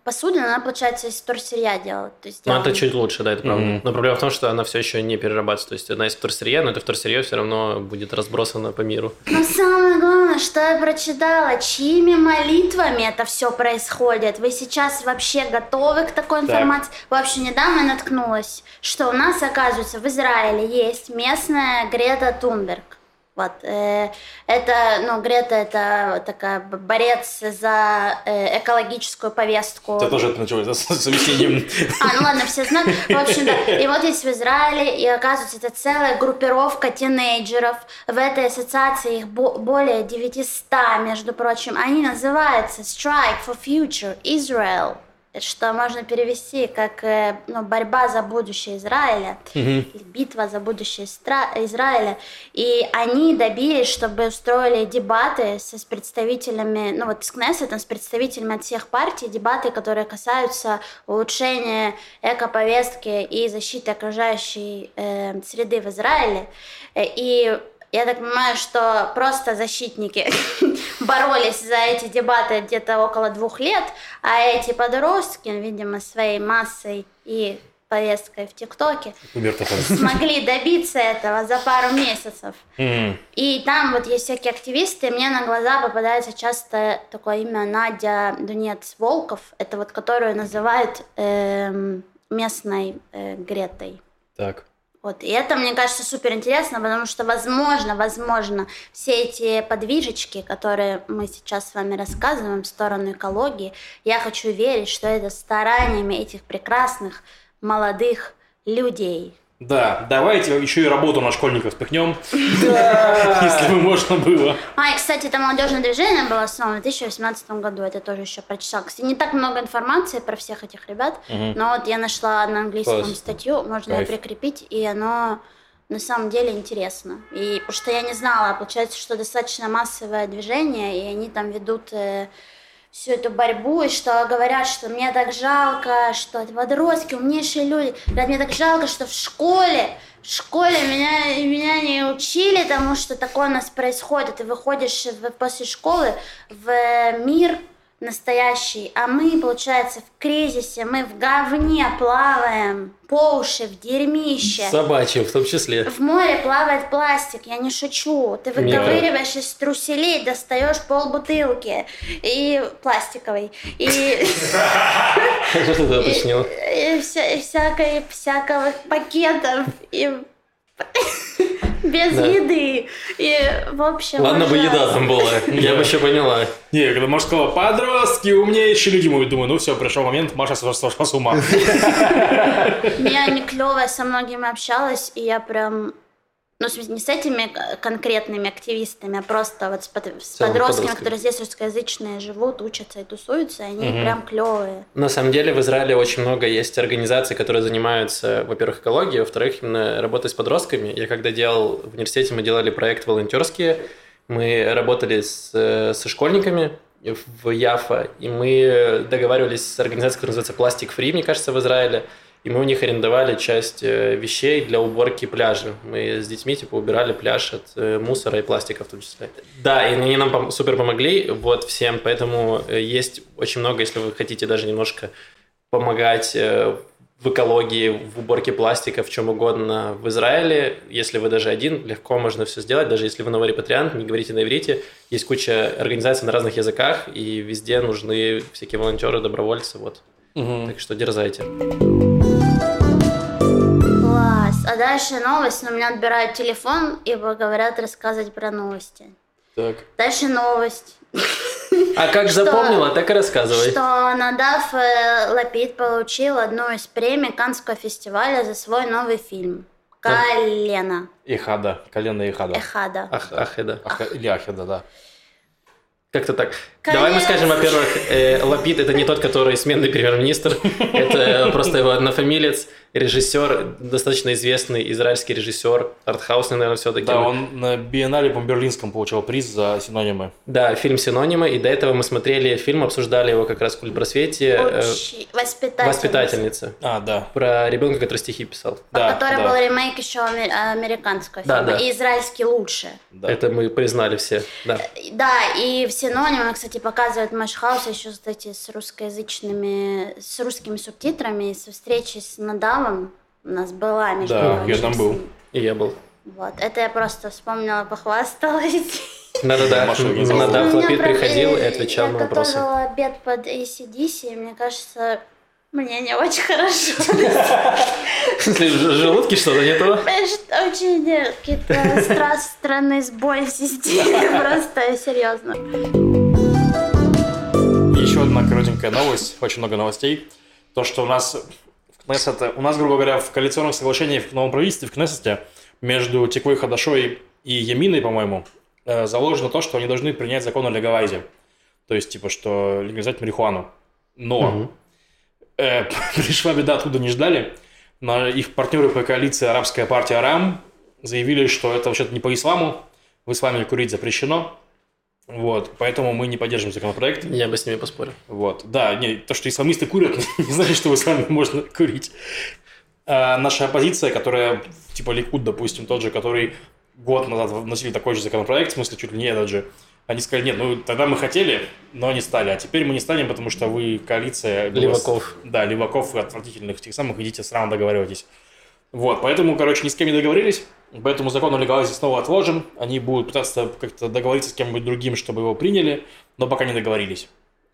посуды, она, получается, из вторсырья делала. То есть, ну, это чуть лучше, да, это правда. Mm-hmm. Но проблема в том, что она все еще не перерабатывается. То есть она из вторсырья, но это вторсырье все равно будет разбросано по миру. Но самое главное, что я прочитала, чьими молитвами это все происходит. Вы сейчас вообще готовы к такой информации? Так. Вообще недавно наткнулась, что у нас, оказывается, в Израиле есть местная Грета Тунберг. Вот. Э, это, ну, Грета это такая борец за э, экологическую повестку. Это тоже это началось, да, с объяснением. А, ну ладно, все знают. В общем, да. И вот есть в Израиле, и оказывается, это целая группировка тинейджеров. В этой ассоциации их более 900, между прочим. Они называются Strike for Future Israel что можно перевести как э, ну, борьба за будущее Израиля, mm-hmm. битва за будущее Израиля. И они добились, чтобы устроили дебаты с представителями, ну вот с Кнессетом, с представителями от всех партий, дебаты, которые касаются улучшения экоповестки и защиты окружающей э, среды в Израиле. Э, и я так понимаю, что просто защитники боролись за эти дебаты где-то около двух лет, а эти подростки, видимо, своей массой и повесткой в ТикТоке смогли добиться этого за пару месяцев. И там вот есть всякие активисты, мне на глаза попадается часто такое имя Надя Дунец Волков, это вот которую называют э, местной э, Гретой. Так. Вот. И это, мне кажется, супер интересно, потому что, возможно, возможно, все эти подвижечки, которые мы сейчас с вами рассказываем в сторону экологии, я хочу верить, что это стараниями этих прекрасных молодых людей. Да, давайте еще и работу на школьников спихнем, если бы можно было. А, и, кстати, это молодежное движение было основано в 2018 году, это тоже еще прочитала. Кстати, не так много информации про всех этих ребят, но вот я нашла на английском статью, можно ее прикрепить, и оно на самом деле интересно. И потому что я не знала, получается, что достаточно массовое движение, и они там ведут э, всю эту борьбу, и что говорят, что мне так жалко, что подростки, умнейшие люди, говорят, мне так жалко, что в школе, в школе меня, меня не учили тому, что такое у нас происходит. Ты выходишь после школы в мир, настоящий, а мы, получается, в кризисе, мы в говне плаваем, по уши, в дерьмище. Собачьем в том числе. В море плавает пластик, я не шучу. Ты выковыриваешь из труселей, достаешь пол бутылки и пластиковый. И... Что ты уточнил? И всякого пакетов, и без да. еды. И, в общем, Ладно ужасно. бы еда там была, я бы еще поняла. Не, когда Маша сказала, подростки, умнейшие люди, мы думаю, ну все, пришел момент, Маша сошла с ума. Я не клевая со многими общалась, и я прям ну, не с этими конкретными активистами, а просто вот с, под, с подростками, которые здесь русскоязычные живут, учатся и тусуются, они угу. прям клевые. На самом деле в Израиле очень много есть организаций, которые занимаются, во-первых, экологией, во-вторых, именно работой с подростками. Я когда делал в университете, мы делали проект волонтерские, мы работали с, со школьниками, в Яфа, и мы договаривались с организацией, которая называется Plastic Free, мне кажется, в Израиле и мы у них арендовали часть э, вещей для уборки пляжа. Мы с детьми типа убирали пляж от э, мусора и пластика в том числе. Да, и они нам супер помогли, вот всем, поэтому э, есть очень много, если вы хотите даже немножко помогать в экологии, в уборке пластика, в чем угодно в Израиле. Если вы даже один, легко можно все сделать. Даже если вы новый репатриант, не говорите на иврите. Есть куча организаций на разных языках, и везде нужны всякие волонтеры, добровольцы. Вот. Угу. Так что дерзайте. Класс. А дальше новость, но у меня отбирают телефон и говорят рассказывать про новости. Так. Дальше новость. А как Что- запомнила, так и рассказывай. Что Надав э, Лапид получил одну из премий Каннского фестиваля за свой новый фильм. Колено. Ихада. Колено Ихада. Эхада. Ах, ах, да. Аха- Или Ахеда, да. Как-то так. Конец. Давай мы скажем, во-первых, э, Лапид это не тот, который сменный премьер-министр. Это просто его однофамилец, режиссер, достаточно известный израильский режиссер, артхаусный, наверное, все-таки. Да, он на Биеннале по Берлинском получил приз за синонимы. Да, фильм «Синонимы», и до этого мы смотрели фильм, обсуждали его как раз в культпросвете э, Учи- Воспитательница. «Воспитательница». А, да. Про ребенка, который стихи писал. Да, который да. был ремейк еще аме- американского Да, фильма. да. И израильский лучше. да. Это мы признали все. Да. Да, и в синонимах, кстати, показывают Машхаус еще, кстати, с русскоязычными, с русскими субтитрами, со встречи с Надавом у нас была, между Да, я там был. И я был. Вот, это я просто вспомнила, похвасталась. Да-да-да. Лапид прям- приходил и отвечал на вопросы. Я готовила обед под ACDC, и мне кажется, мне не очень хорошо. В смысле, в желудке что-то не то? Очень э, какие-то стра- странные сбои в системе, просто серьезно. Коротенькая новость, очень много новостей. То, что у нас в Кнессете, у нас, грубо говоря, в коалиционном соглашении в новом правительстве в Кнессете между Теквой Хадашой и Яминой, по-моему, э, заложено то, что они должны принять закон о легалайзе. То есть, типа, что легализовать марихуану. Но Мгм. э, пришла беда, откуда не ждали. Но их партнеры по коалиции Арабская партия Арам заявили, что это вообще-то не по исламу. В исламе курить запрещено. Вот, поэтому мы не поддержим законопроект. Я бы с ними поспорил. Вот, да, не, то, что исламисты курят, не значит, что в исламе можно курить. А наша оппозиция, которая, типа Ликуд, допустим, тот же, который год назад вносили такой же законопроект, в смысле, чуть ли не этот же, они сказали, нет, ну тогда мы хотели, но не стали, а теперь мы не станем, потому что вы коалиция... Леваков. Да, леваков и отвратительных тех самых, идите сразу договаривайтесь. Вот, поэтому, короче, ни с кем не договорились, поэтому закон о легалайзе снова отложен, они будут пытаться как-то договориться с кем-нибудь другим, чтобы его приняли, но пока не договорились.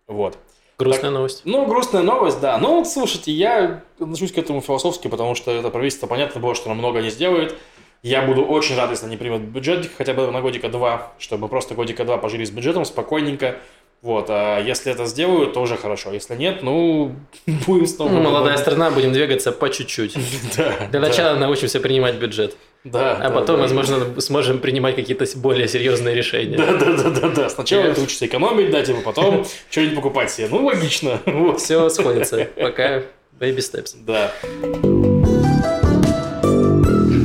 Вот. Грустная новость. Ну, грустная новость, да. Ну, вот, слушайте, я отношусь к этому философски, потому что это правительство, понятно было, что оно много не сделает. Я буду очень рад, если они примут бюджет хотя бы на годика два, чтобы просто годика два пожили с бюджетом спокойненько. Вот, а если это сделают, то уже хорошо. Если нет, ну, будем снова... Ну, молодая страна, будем двигаться по чуть-чуть. Да, Для начала научимся принимать бюджет. да, А потом, возможно, сможем принимать какие-то более серьезные решения. Да, да, да, да, да. Сначала ты учишься экономить, да, типа, потом что-нибудь покупать себе. Ну, логично. Вот. Все сходится. Пока baby steps. Да.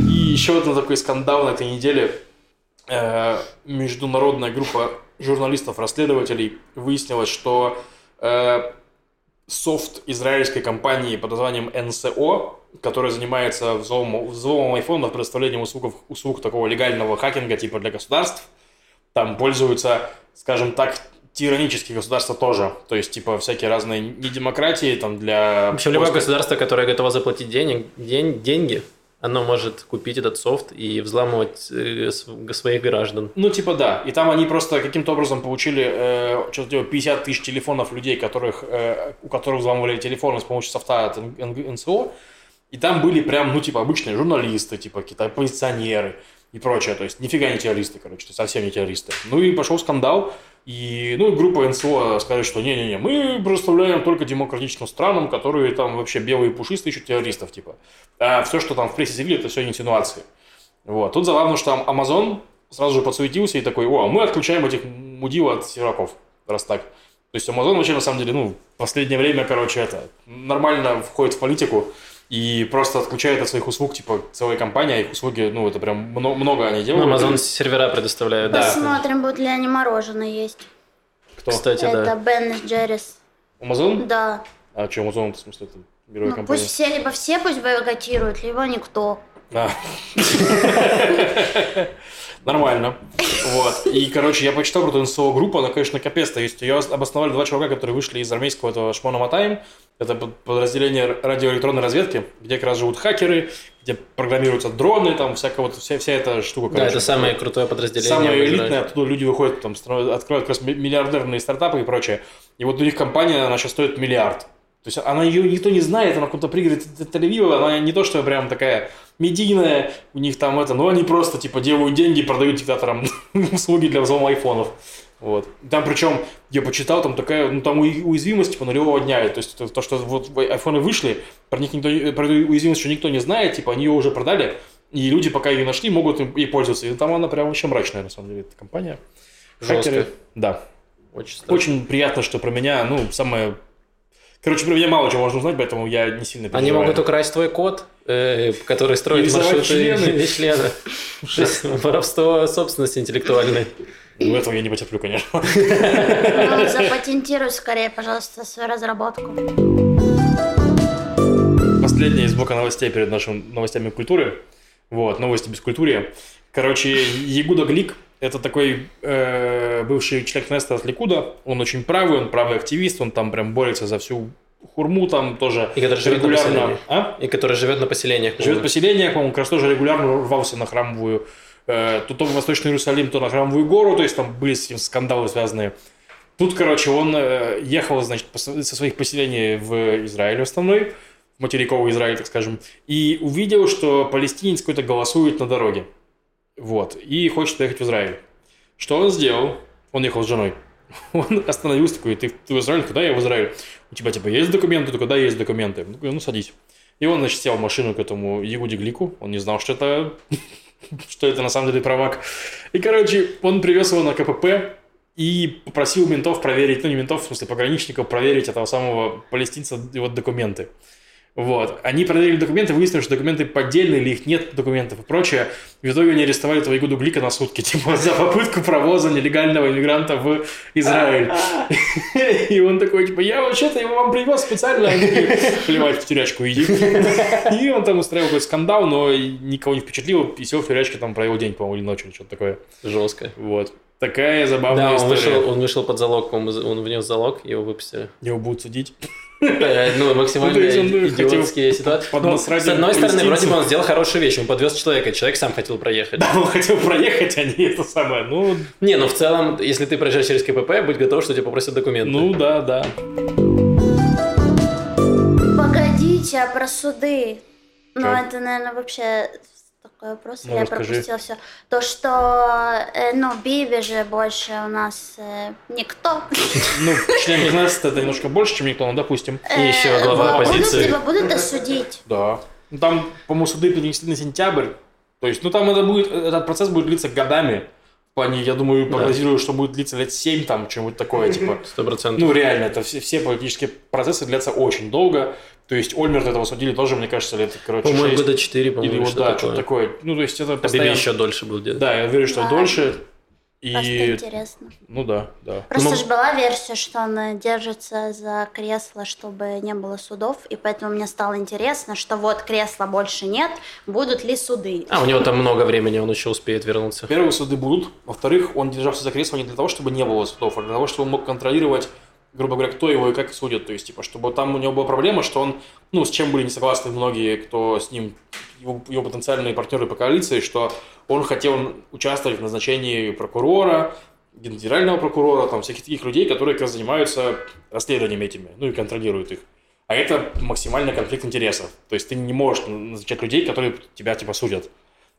И еще один такой скандал на этой неделе. Э, Международная группа журналистов-расследователей выяснилось, что э, софт израильской компании под названием NSO, которая занимается взломом, взломом айфонов, предоставлением услуг, услуг такого легального хакинга типа для государств, там пользуются, скажем так, тиранические государства тоже. То есть, типа, всякие разные недемократии там для... В общем, любое государство, которое готово заплатить денег, день, деньги, оно может купить этот софт и взламывать э, св- своих граждан. Ну, типа, да. И там они просто каким-то образом получили э, что-то типа 50 тысяч телефонов людей, которых, э, у которых взламывали телефоны с помощью софта от НСО. И там были прям, ну, типа, обычные журналисты, типа, какие-то оппозиционеры и прочее. То есть, нифига не террористы, короче, совсем не террористы. Ну, и пошел скандал. И, ну, группа НСО сказали, что не-не-не, мы представляем только демократичным странам, которые там вообще белые пушистые ищут террористов, типа. А все, что там в прессе заявили, это все инсинуации. Вот. Тут забавно, что там Amazon сразу же подсуетился и такой, о, мы отключаем этих мудил от серваков, раз так. То есть Amazon вообще, на самом деле, ну, в последнее время, короче, это, нормально входит в политику и просто отключает от своих услуг, типа, целая компания, а их услуги, ну, это прям мно- много они Ну, делают. Amazon сервера предоставляют, да. Посмотрим, будут ли они мороженое есть. Кто? Кстати, Это да. Бен Джеррис. Amazon? Да. А что, Amazon, в смысле, это мировая Ну, компания? пусть все, либо все пусть бойкотируют, либо никто. А. Нормально. Вот. И, короче, я почитал про эту НСО группу, она, конечно, капец. То есть ее обосновали два чувака, которые вышли из армейского этого Шмона Матаем. Это под- подразделение радиоэлектронной разведки, где как раз живут хакеры, где программируются дроны, там всякая вот вся, вся эта штука. Да, короче. это самое крутое подразделение. Самое элитное, оттуда люди выходят, там, открывают как раз ми- миллиардерные стартапы и прочее. И вот у них компания, она сейчас стоит миллиард. То есть она ее никто не знает, она в каком-то пригороде Тель-Авива, она не то, что прям такая медийная, у них там это, но они просто типа делают деньги, продают диктаторам услуги для взлома айфонов. Вот. Там причем, я почитал, там такая, ну там уязвимость типа нулевого дня. То есть то, что вот айфоны вышли, про них никто, про уязвимость еще никто не знает, типа они ее уже продали, и люди, пока ее нашли, могут ей пользоваться. И там она прям вообще мрачная, на самом деле, эта компания. Жестко. Хакеры, да. Очень, Очень приятно, что про меня, ну, самое Короче, про меня мало чего можно узнать, поэтому я не сильно переживаю. Они могут украсть твой код, э, который строит маршруты члены. члены. Воровство собственности интеллектуальной. Ну, этого я не потерплю, конечно. Ну, запатентируй скорее, пожалуйста, свою разработку. Последняя из блока новостей перед нашими новостями культуры. Вот, новости без культуры. Короче, Ягуда Глик это такой э, бывший член Кнеста от Ликуда. Он очень правый, он правый активист, он там прям борется за всю хурму там тоже и который живет регулярно. На а? И который живет на поселениях. Живет в поселениях, по-моему, как раз тоже регулярно рвался на храмовую, э, то, то в Восточный Иерусалим, то на храмовую гору, то есть там были с этим скандалы связанные. Тут, короче, он э, ехал, значит, со своих поселений в Израиль основной, в материковый Израиль, так скажем, и увидел, что палестинец какой-то голосует на дороге. Вот. И хочет поехать в Израиль. Что он сделал? Он ехал с женой. Он остановился такой, ты, ты в Израиль? Куда я в Израиль? У тебя типа есть документы? Ты куда есть документы? Ну, садись. И он, значит, сел в машину к этому Ягуде Глику. Он не знал, что это, что это на самом деле провак. И, короче, он привез его на КПП и попросил ментов проверить, ну не ментов, в смысле пограничников, проверить этого самого палестинца его документы. Вот. Они проверили документы, выяснили, что документы поддельные или их нет документов и прочее. В итоге они арестовали этого Игуду Глика на сутки, типа, за попытку провоза нелегального иммигранта в Израиль. И он такой, типа, я вообще-то его вам привез специально. Плевать, в тюрячку иди. И он там устраивал какой-то скандал, но никого не впечатлил, и сел в тюрячке, там провел день, по-моему, или ночью, что-то такое. Жестко. Вот. Такая забавная да, он история. Вышел, он вышел под залог, он внес залог, его выпустили. Его будут судить. Э, ну, максимально ну, идиотские ситуации. Ну, с одной стороны, вроде бы он сделал хорошую вещь, он подвез человека, человек сам хотел проехать. Да, он хотел проехать, а не это самое, ну... Не, ну в целом, если ты проезжаешь через КПП, будь готов, что тебе попросят документы. Ну, да, да. Погодите, а про суды? Ну, это, наверное, вообще такой вопрос, ну, я расскажи. пропустила все. То, что, э, ну, Биби же больше у нас э, никто. Ну, член бизнеса это немножко больше, чем никто, ну, допустим. И еще глава оппозиции. Будут, будут осудить? Да. Ну, там, по-моему, суды перенесли на сентябрь. То есть, ну, там это будет, этот процесс будет длиться годами. В плане, я думаю, прогнозирую, да. что будет длиться лет 7, там, чем-нибудь такое, типа. Сто процентов. Ну, реально, это все, все политические процессы длятся очень долго. То есть Ольмерт этого судили тоже, мне кажется, лет, короче, По-моему, года 4, по-моему, Или вот, да, что-то такое. Ну, то есть это постоянно... А еще дольше будет. Да, я уверен, что да. дольше. И... Просто интересно. Ну да, да. Просто ну, же была версия, что он держится за кресло, чтобы не было судов, и поэтому мне стало интересно, что вот кресла больше нет, будут ли суды. А, у него там много времени, он еще успеет вернуться. Первые суды будут. Во-вторых, он держался за кресло не для того, чтобы не было судов, а для того, чтобы он мог контролировать грубо говоря, кто его и как судят. То есть, типа, чтобы там у него была проблема, что он, ну, с чем были не согласны многие, кто с ним, его, его потенциальные партнеры по коалиции, что он хотел участвовать в назначении прокурора, генерального прокурора, там, всяких таких людей, которые как раз занимаются расследованиями этими, ну, и контролируют их. А это максимальный конфликт интересов. То есть ты не можешь назначать людей, которые тебя, типа, судят.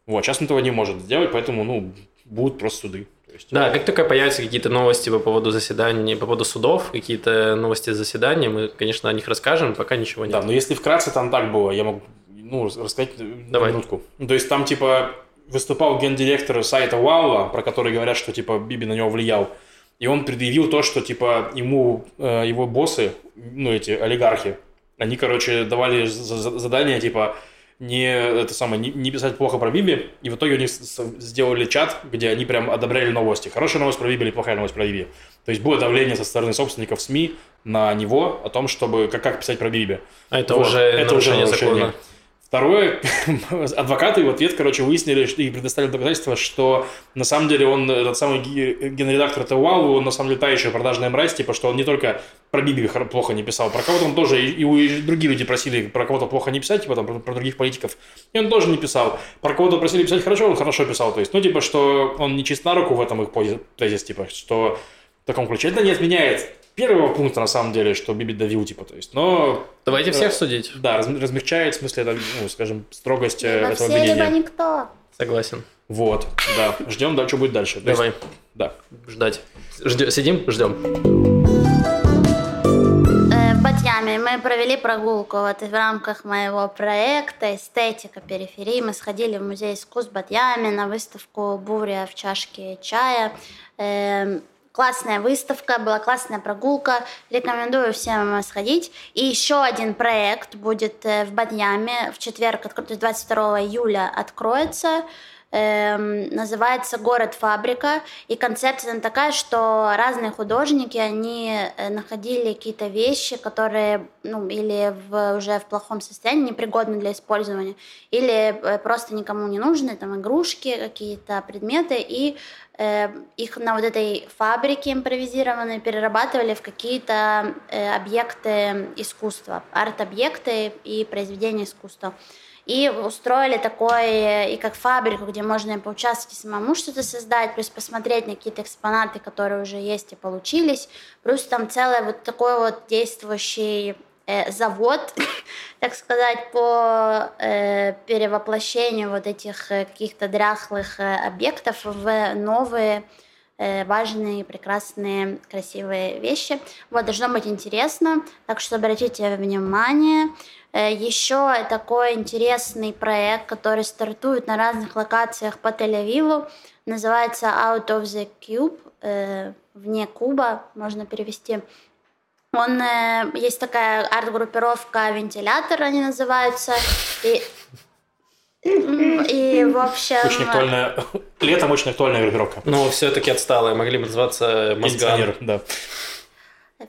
Вот, сейчас он этого не может сделать, поэтому, ну, будут просто суды есть, да, как только появятся какие-то новости по поводу заседаний, по поводу судов, какие-то новости заседания, мы, конечно, о них расскажем, пока ничего нет. Да, но если вкратце там так было, я могу ну, рассказать Давай. минутку. Ну, то есть там типа выступал гендиректор сайта Ваула, про который говорят, что типа Биби на него влиял. И он предъявил то, что типа ему э, его боссы, ну эти олигархи, они, короче, давали задание типа не, это самое, не, не писать плохо про Биби, и в итоге у них сделали чат, где они прям одобряли новости. Хорошая новость про Биби или плохая новость про Биби. То есть было давление со стороны собственников СМИ на него о том, чтобы как, как писать про Биби. А это вот. уже это уже нарушение. Второе, адвокаты в ответ, короче, выяснили и предоставили доказательства, что на самом деле он, этот самый генредактор Тауалу, он на самом деле та еще продажная мразь, типа, что он не только про Биби плохо не писал, про кого-то он тоже, и, и другие люди просили про кого-то плохо не писать, типа, там, про, про других политиков, и он тоже не писал. Про кого-то просили писать хорошо, он хорошо писал, то есть, ну, типа, что он не чист на руку в этом их тезис, типа, что в таком ключе. Это не отменяет первого пункта, на самом деле, что Биби давил, типа, то есть, но... Давайте всех судить. Да, раз- размягчает, в смысле, это, ну, скажем, строгость э, Либо этого все, либо обвинения. никто. Согласен. Вот, да. Ждем, да, что будет дальше. То есть, Давай, Да. ждать. Ждем, сидим, ждем. Э, В Батьяме мы провели прогулку вот в рамках моего проекта «Эстетика периферии». Мы сходили в музей искусств Батьяме на выставку «Буря в чашке чая». Эм, Классная выставка, была классная прогулка. Рекомендую всем сходить. И еще один проект будет э, в Батьяме в четверг, то есть 22 июля откроется. Эм, называется «Город-фабрика». И концепция там такая, что разные художники, они э, находили какие-то вещи, которые ну, или в, уже в плохом состоянии, непригодны для использования, или э, просто никому не нужны, там игрушки, какие-то предметы, и их на вот этой фабрике импровизированной перерабатывали в какие-то э, объекты искусства, арт-объекты и произведения искусства. И устроили такой, э, и как фабрику, где можно поучаствовать, и самому что-то создать, плюс посмотреть на какие-то экспонаты, которые уже есть и получились. Плюс там целый вот такой вот действующий э, завод, так сказать, по э, перевоплощению вот этих э, каких-то дряхлых э, объектов в новые важные, прекрасные, красивые вещи. Вот, должно быть интересно, так что обратите внимание. Еще такой интересный проект, который стартует на разных локациях по Тель-Авиву, называется Out of the Cube, вне куба, можно перевести. Он, э, есть такая арт-группировка «Вентилятор», они называются. И, и в общем... Очень актуальная... Летом очень актуальная группировка. Но все-таки отсталые, могли бы называться Мозган. Да.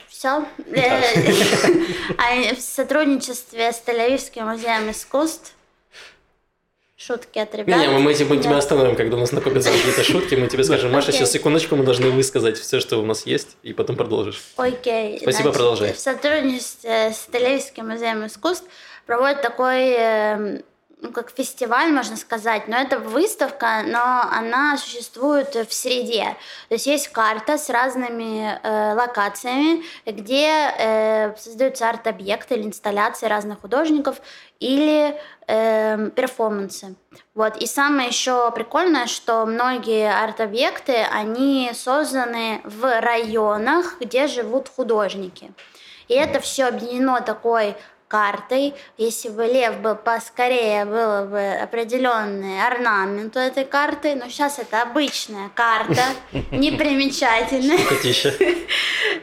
Все. А в сотрудничестве с Тель-Авивским музеем искусств шутки от ребят. Не, не, мы, мы, мы тебя Да. остановим, когда у нас накопятся какие-то шутки, мы тебе скажем, Маша, сейчас секундочку, мы должны высказать все, что у нас есть, и потом продолжишь. Окей. Спасибо, значит, продолжай. В сотрудничестве с Тель-Авивским музеем искусств проводят такой, э, ну, как фестиваль, можно сказать, но это выставка, но она существует в среде. То есть есть карта с разными э, локациями, где э, создаются арт-объекты или инсталляции разных художников или э, перформансы. Вот. И самое еще прикольное, что многие арт-объекты, они созданы в районах, где живут художники. И это все объединено такой картой. Если бы лев был поскорее, был бы определенный орнамент у этой карты. Но сейчас это обычная карта, непримечательная.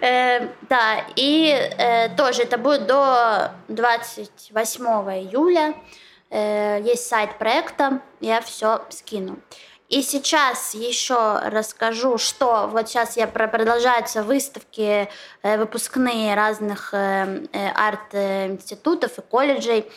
Э, Да, и э, тоже это будет до 28 июля. Э, Есть сайт проекта, я все скину. И сейчас еще расскажу, что вот сейчас я про- продолжаются выставки э, выпускные разных э, э, арт-институтов и колледжей.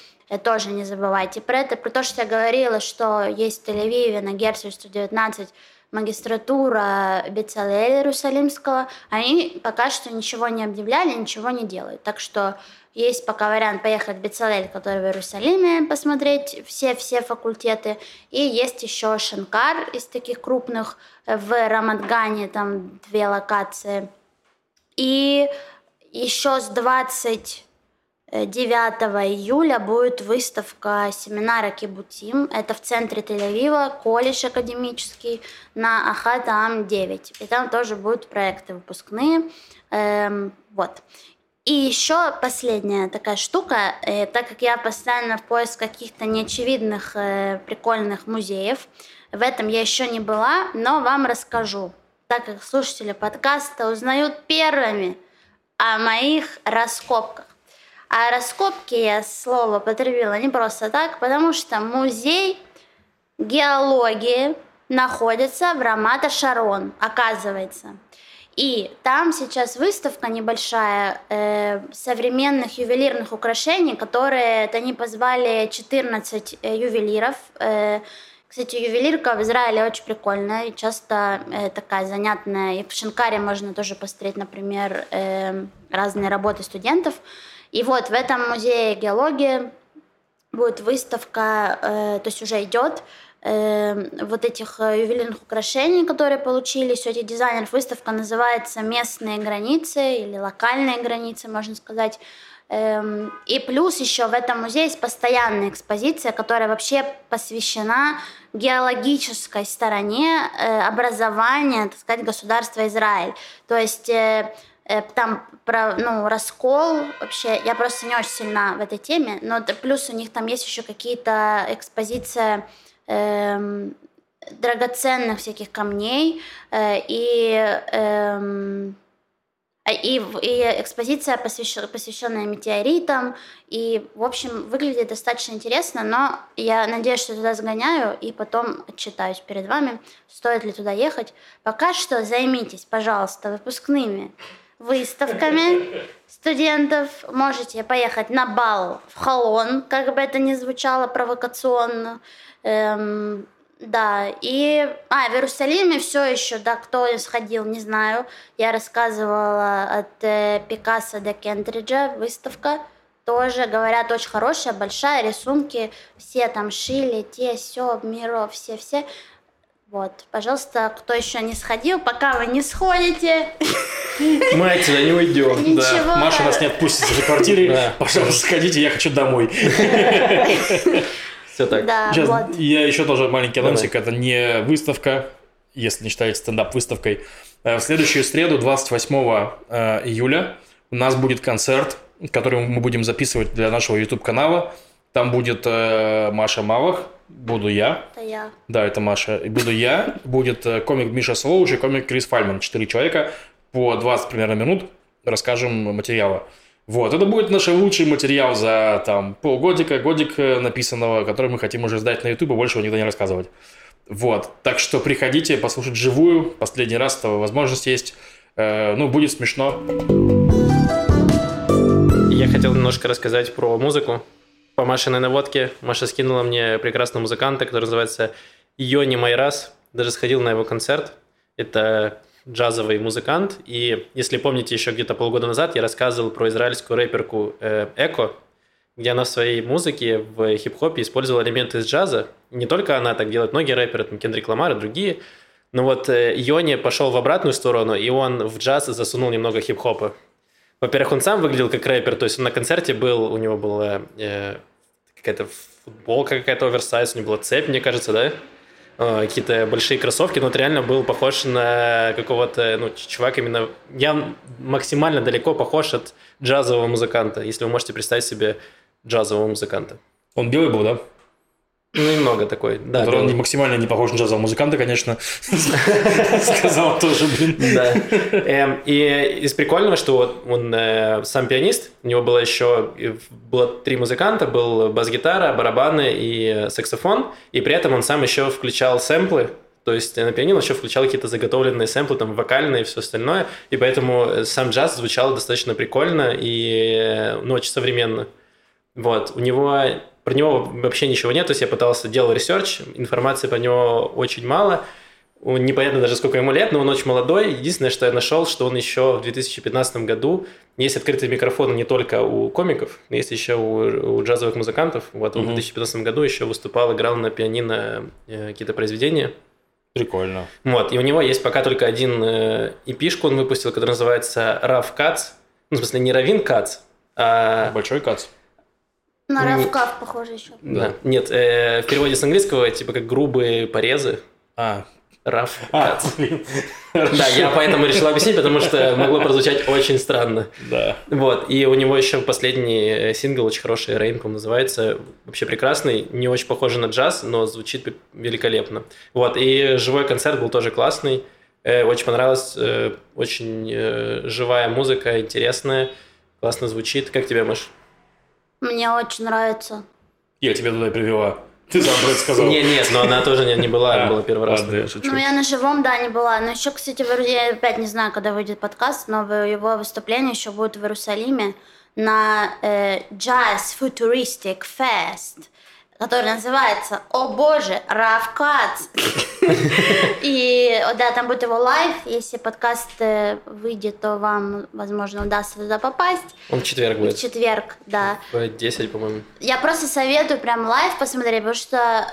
Тоже не забывайте про это. Про то, что я говорила, что есть в Тель-Авиве на Герцель 119 магистратура Бецалеля Иерусалимского, они пока что ничего не объявляли, ничего не делают. Так что есть пока вариант поехать в Бецалель, который в Иерусалиме, посмотреть все-все факультеты. И есть еще Шанкар из таких крупных в Рамадгане, там две локации. И еще с 20 9 июля будет выставка семинара Кибутим. Это в центре Тель-Авива, колледж академический на Ахат Ам 9. И там тоже будут проекты выпускные. Эм, вот. И еще последняя такая штука, э, так как я постоянно в поиск каких-то неочевидных э, прикольных музеев, в этом я еще не была, но вам расскажу, так как слушатели подкаста узнают первыми о моих раскопках. А раскопки я слово потребила не просто так, потому что музей геологии находится в Рамата Шарон, оказывается. И там сейчас выставка небольшая э, современных ювелирных украшений, которые это они позвали 14 э, ювелиров. Э, кстати, ювелирка в Израиле очень прикольная и часто э, такая занятная. И в Шинкаре можно тоже посмотреть, например, э, разные работы студентов. И вот в этом музее геологии будет выставка, э, то есть уже идет, э, вот этих э, ювелирных украшений, которые получились у этих дизайнеров. Выставка называется «Местные границы» или «Локальные границы», можно сказать. Эм, и плюс еще в этом музее есть постоянная экспозиция, которая вообще посвящена геологической стороне э, образования, так сказать, государства Израиль. То есть э, там про ну, раскол вообще, я просто не очень сильна в этой теме, но плюс у них там есть еще какие-то экспозиции эм, драгоценных всяких камней э, и эм, и, и экспозиция, посвященная метеоритам. И, в общем, выглядит достаточно интересно, но я надеюсь, что туда сгоняю и потом отчитаюсь перед вами, стоит ли туда ехать. Пока что займитесь, пожалуйста, выпускными выставками студентов. Можете поехать на бал в Холон, как бы это ни звучало провокационно. Эм, да, и... А, в Иерусалиме все еще, да, кто сходил, не знаю. Я рассказывала от э, Пикассо до Кентриджа выставка. Тоже, говорят, очень хорошая, большая, рисунки. Все там шили, те, все, миро, все-все. Вот, пожалуйста, кто еще не сходил, пока вы не сходите. Мы отсюда не уйдем. Да. Маша нас не отпустит из квартиры. Да. Пожалуйста, сходите, я хочу домой. Все так. Да, Сейчас вот. я еще тоже маленький Давай. анонсик. Это не выставка, если не считать стендап-выставкой. Э, В следующую среду, 28 э, июля, у нас будет концерт, который мы будем записывать для нашего YouTube-канала. Там будет э, Маша Малых, буду я. Это я. Да, это Маша. И буду я. Будет э, комик Миша Слоуш и комик Крис Фальман. Четыре человека по 20 примерно минут расскажем материала. Вот, это будет наш лучший материал за там полгодика, годик э, написанного, который мы хотим уже сдать на YouTube и больше его никогда не рассказывать. Вот, так что приходите послушать живую, последний раз этого возможность есть. Э, ну, будет смешно. Я хотел немножко рассказать про музыку. По Машиной наводке Маша скинула мне прекрасного музыканта, который называется Йони Майрас. Даже сходил на его концерт. Это джазовый музыкант. И если помните, еще где-то полгода назад я рассказывал про израильскую рэперку э, Эко, где она в своей музыке в хип-хопе использовала элементы из джаза. Не только она так делает, многие рэперы, там Кендрик Ламар и другие. Но вот э, Йони пошел в обратную сторону, и он в джаз засунул немного хип-хопа. Во-первых, он сам выглядел как рэпер, то есть он на концерте был, у него была э, какая-то футболка какая-то оверсайз, у него была цепь, мне кажется, да? Э, какие-то большие кроссовки, но вот реально был похож на какого-то, ну, чувак именно... Я максимально далеко похож от джазового музыканта, если вы можете представить себе джазового музыканта. Он белый был, да? Ну, немного такой, да. Который он максимально не похож на джазового музыканта, конечно. Сказал тоже, блин. Да. Эм, И из прикольного, что вот он э, сам пианист, у него было еще было три музыканта, был бас-гитара, барабаны и э, саксофон, и при этом он сам еще включал сэмплы, то есть на пианино еще включал какие-то заготовленные сэмплы, там вокальные и все остальное, и поэтому э, сам джаз звучал достаточно прикольно и ну, очень современно. Вот, у него, про него вообще ничего нет, то есть я пытался, делал research, информации про него очень мало, непонятно даже сколько ему лет, но он очень молодой. Единственное, что я нашел, что он еще в 2015 году, есть открытый микрофон не только у комиков, есть еще у, у джазовых музыкантов. Вот он в Мгм. 2015 году еще выступал, играл на пианино э, какие-то произведения. Прикольно. Вот, и у него есть пока только один э, EP шку он выпустил, который называется Rough Cuts. Ну, в смысле, не Равин Кац, а... Большой кац. На Равкав, похоже, еще. Да. Нет, э, в переводе с английского, типа, как грубые порезы. А, Раф а, блин. Да, я поэтому решил объяснить, потому что могло прозвучать очень странно. Да. Вот, и у него еще последний э, сингл очень хороший, Rain, по называется, вообще прекрасный, не очень похожий на джаз, но звучит великолепно. Вот, и живой концерт был тоже классный, Э, очень понравилось, э, очень э, живая музыка, интересная, классно звучит. Как тебе, Маш? Мне очень нравится. Я тебя туда привела. Ты сам про это сказал. Не, нет, но она тоже не, не была, А, была первый раз. ладно, я шучу. Ну, я на живом, да, не была. Но еще, кстати, я опять не знаю, когда выйдет подкаст, но его выступление еще будет в Иерусалиме на э, Jazz Futuristic Fest, который называется «О боже, Раф Кац». И, да, там будет его live. Если подкаст э, выйдет, то вам, возможно, удастся туда попасть. Он в четверг В будет. четверг, да. В 10, по-моему. Я просто советую прям live посмотреть, потому что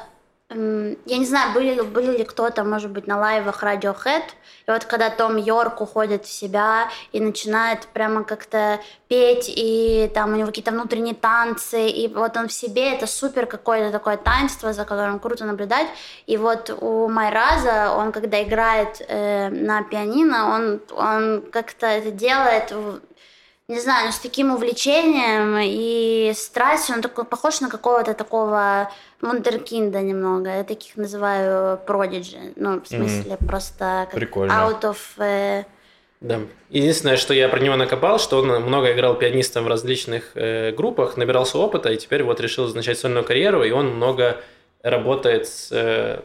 я не знаю, были, были ли кто-то, может быть, на live ах Radiohead, и вот когда Том Йорк уходит в себя и начинает прямо как-то петь, и там у него какие-то внутренние танцы, и вот он в себе, это супер какое-то такое таинство, за которым круто наблюдать. И вот у Майраза, он когда играет э, на пианино, он, он как-то это делает не знаю, ну, с таким увлечением и страстью, он такой похож на какого-то такого вундеркинда немного. Я таких называю продиджи. Ну, в смысле, mm-hmm. просто как Прикольно. out of... Э... Да. Единственное, что я про него накопал, что он много играл пианистом в различных э, группах, набирался опыта, и теперь вот решил начать сольную карьеру, и он много работает с э,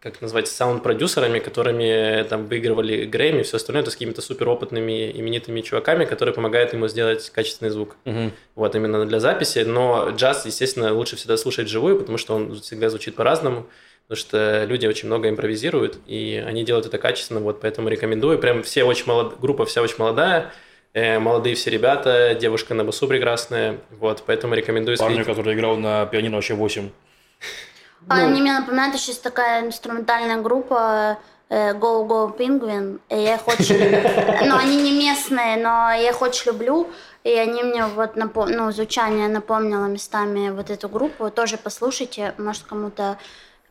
как назвать, саунд-продюсерами, которыми там выигрывали Грэмми и все остальное, то с какими-то суперопытными, именитыми чуваками, которые помогают ему сделать качественный звук. Угу. Вот именно для записи. Но джаз, естественно, лучше всегда слушать живую, потому что он всегда звучит по-разному. Потому что люди очень много импровизируют, и они делают это качественно, вот поэтому рекомендую. Прям все очень молод... группа вся очень молодая, э, молодые все ребята, девушка на басу прекрасная, вот, поэтому рекомендую. Парню, который играл на пианино вообще 8. Ну, Они мне напоминают, что есть такая инструментальная группа э, Go Go Penguin, и я их очень... Но они не местные, но я их очень люблю, и они мне вот, напом... ну, звучание напомнило местами вот эту группу. Тоже послушайте, может, кому-то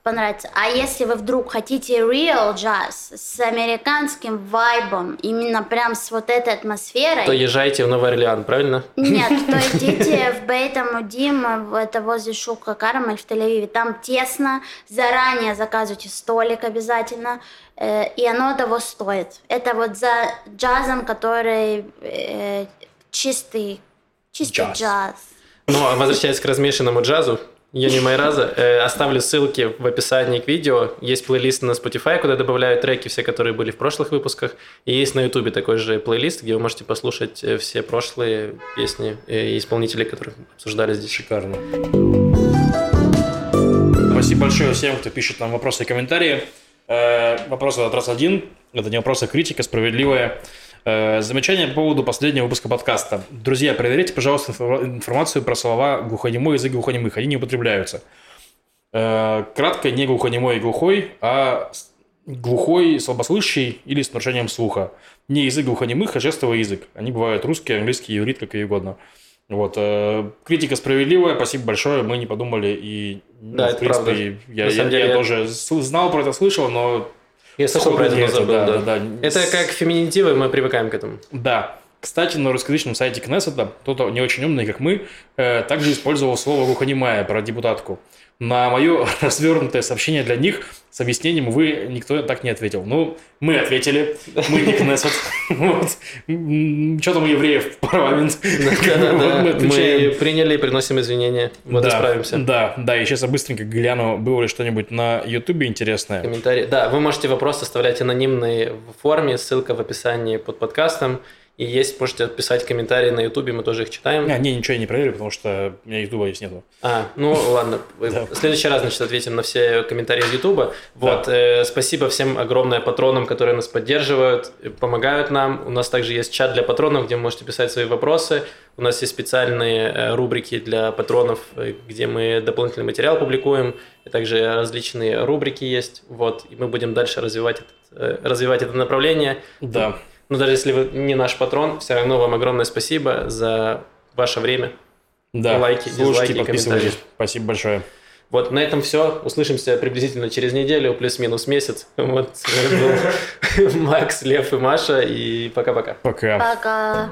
понравится. А если вы вдруг хотите real jazz с американским вайбом, именно прям с вот этой атмосферой... То езжайте в Новый Орлеан, правильно? Нет, то идите в Бейта Дим, это возле Шука Кармель в Тель-Авиве. Там тесно, заранее заказывайте столик обязательно, э, и оно того стоит. Это вот за джазом, который э, чистый, чистый джаз. джаз. Ну, а возвращаясь к размешанному джазу, Юни Майраза. Э, оставлю ссылки в описании к видео. Есть плейлист на Spotify, куда добавляют треки, все, которые были в прошлых выпусках. И есть на YouTube такой же плейлист, где вы можете послушать э, все прошлые песни э, и исполнителей, которых обсуждали здесь. Шикарно. Спасибо большое всем, кто пишет нам вопросы и комментарии. Вопрос этот раз один. Это не вопрос, а критика справедливая. Э, замечание по поводу последнего выпуска подкаста. Друзья, проверяйте, пожалуйста, информацию про слова глухонемой, язык глухонемых. Они не употребляются. Э, кратко, не глухонемой и глухой, а глухой, слабослышащий или с нарушением слуха. Не язык глухонемых, а жестовый язык. Они бывают русский, английский, иврит, как и угодно. Вот. Э, критика справедливая, спасибо большое, мы не подумали. И, да, ну, в принципе, правда. я, я, я, я тоже знал про это, слышал, но я слышал про это, забыл, да, да. да. Это как феминитивы, мы привыкаем к этому. Да. Кстати, на русскоязычном сайте Кнессета кто-то не очень умный, как мы, э, также использовал слово «глухонемая» про депутатку. На мое развернутое сообщение для них с объяснением вы никто так не ответил. Ну, мы ответили, мы не Кнессет. Вот. Что-то мы евреев в парламент. Мы приняли и приносим извинения. Вот исправимся. Да, да, и сейчас я быстренько гляну, было ли что-нибудь на Ютубе интересное. Комментарии. Да, вы можете вопросы оставлять анонимные в форме, ссылка в описании под подкастом. И есть, можете писать комментарии на Ютубе, мы тоже их читаем. А, не, ничего я не проверю, потому что у меня Ютуба здесь нету. А, ну ладно. В следующий раз, значит, ответим на все комментарии из Ютуба. Вот, э, спасибо всем огромное патронам, которые нас поддерживают, помогают нам. У нас также есть чат для патронов, где вы можете писать свои вопросы. У нас есть специальные э, рубрики для патронов, э, где мы дополнительный материал публикуем. И также различные рубрики есть. Вот, и мы будем дальше развивать, развивать это направление. Да. Но даже если вы не наш патрон, все равно вам огромное спасибо за ваше время. Да, лайки, слушайте, дизлайки, комментарии. Спасибо большое. Вот на этом все. Услышимся приблизительно через неделю, плюс-минус месяц. Вот был Макс, Лев и Маша. И пока-пока. Пока. Пока.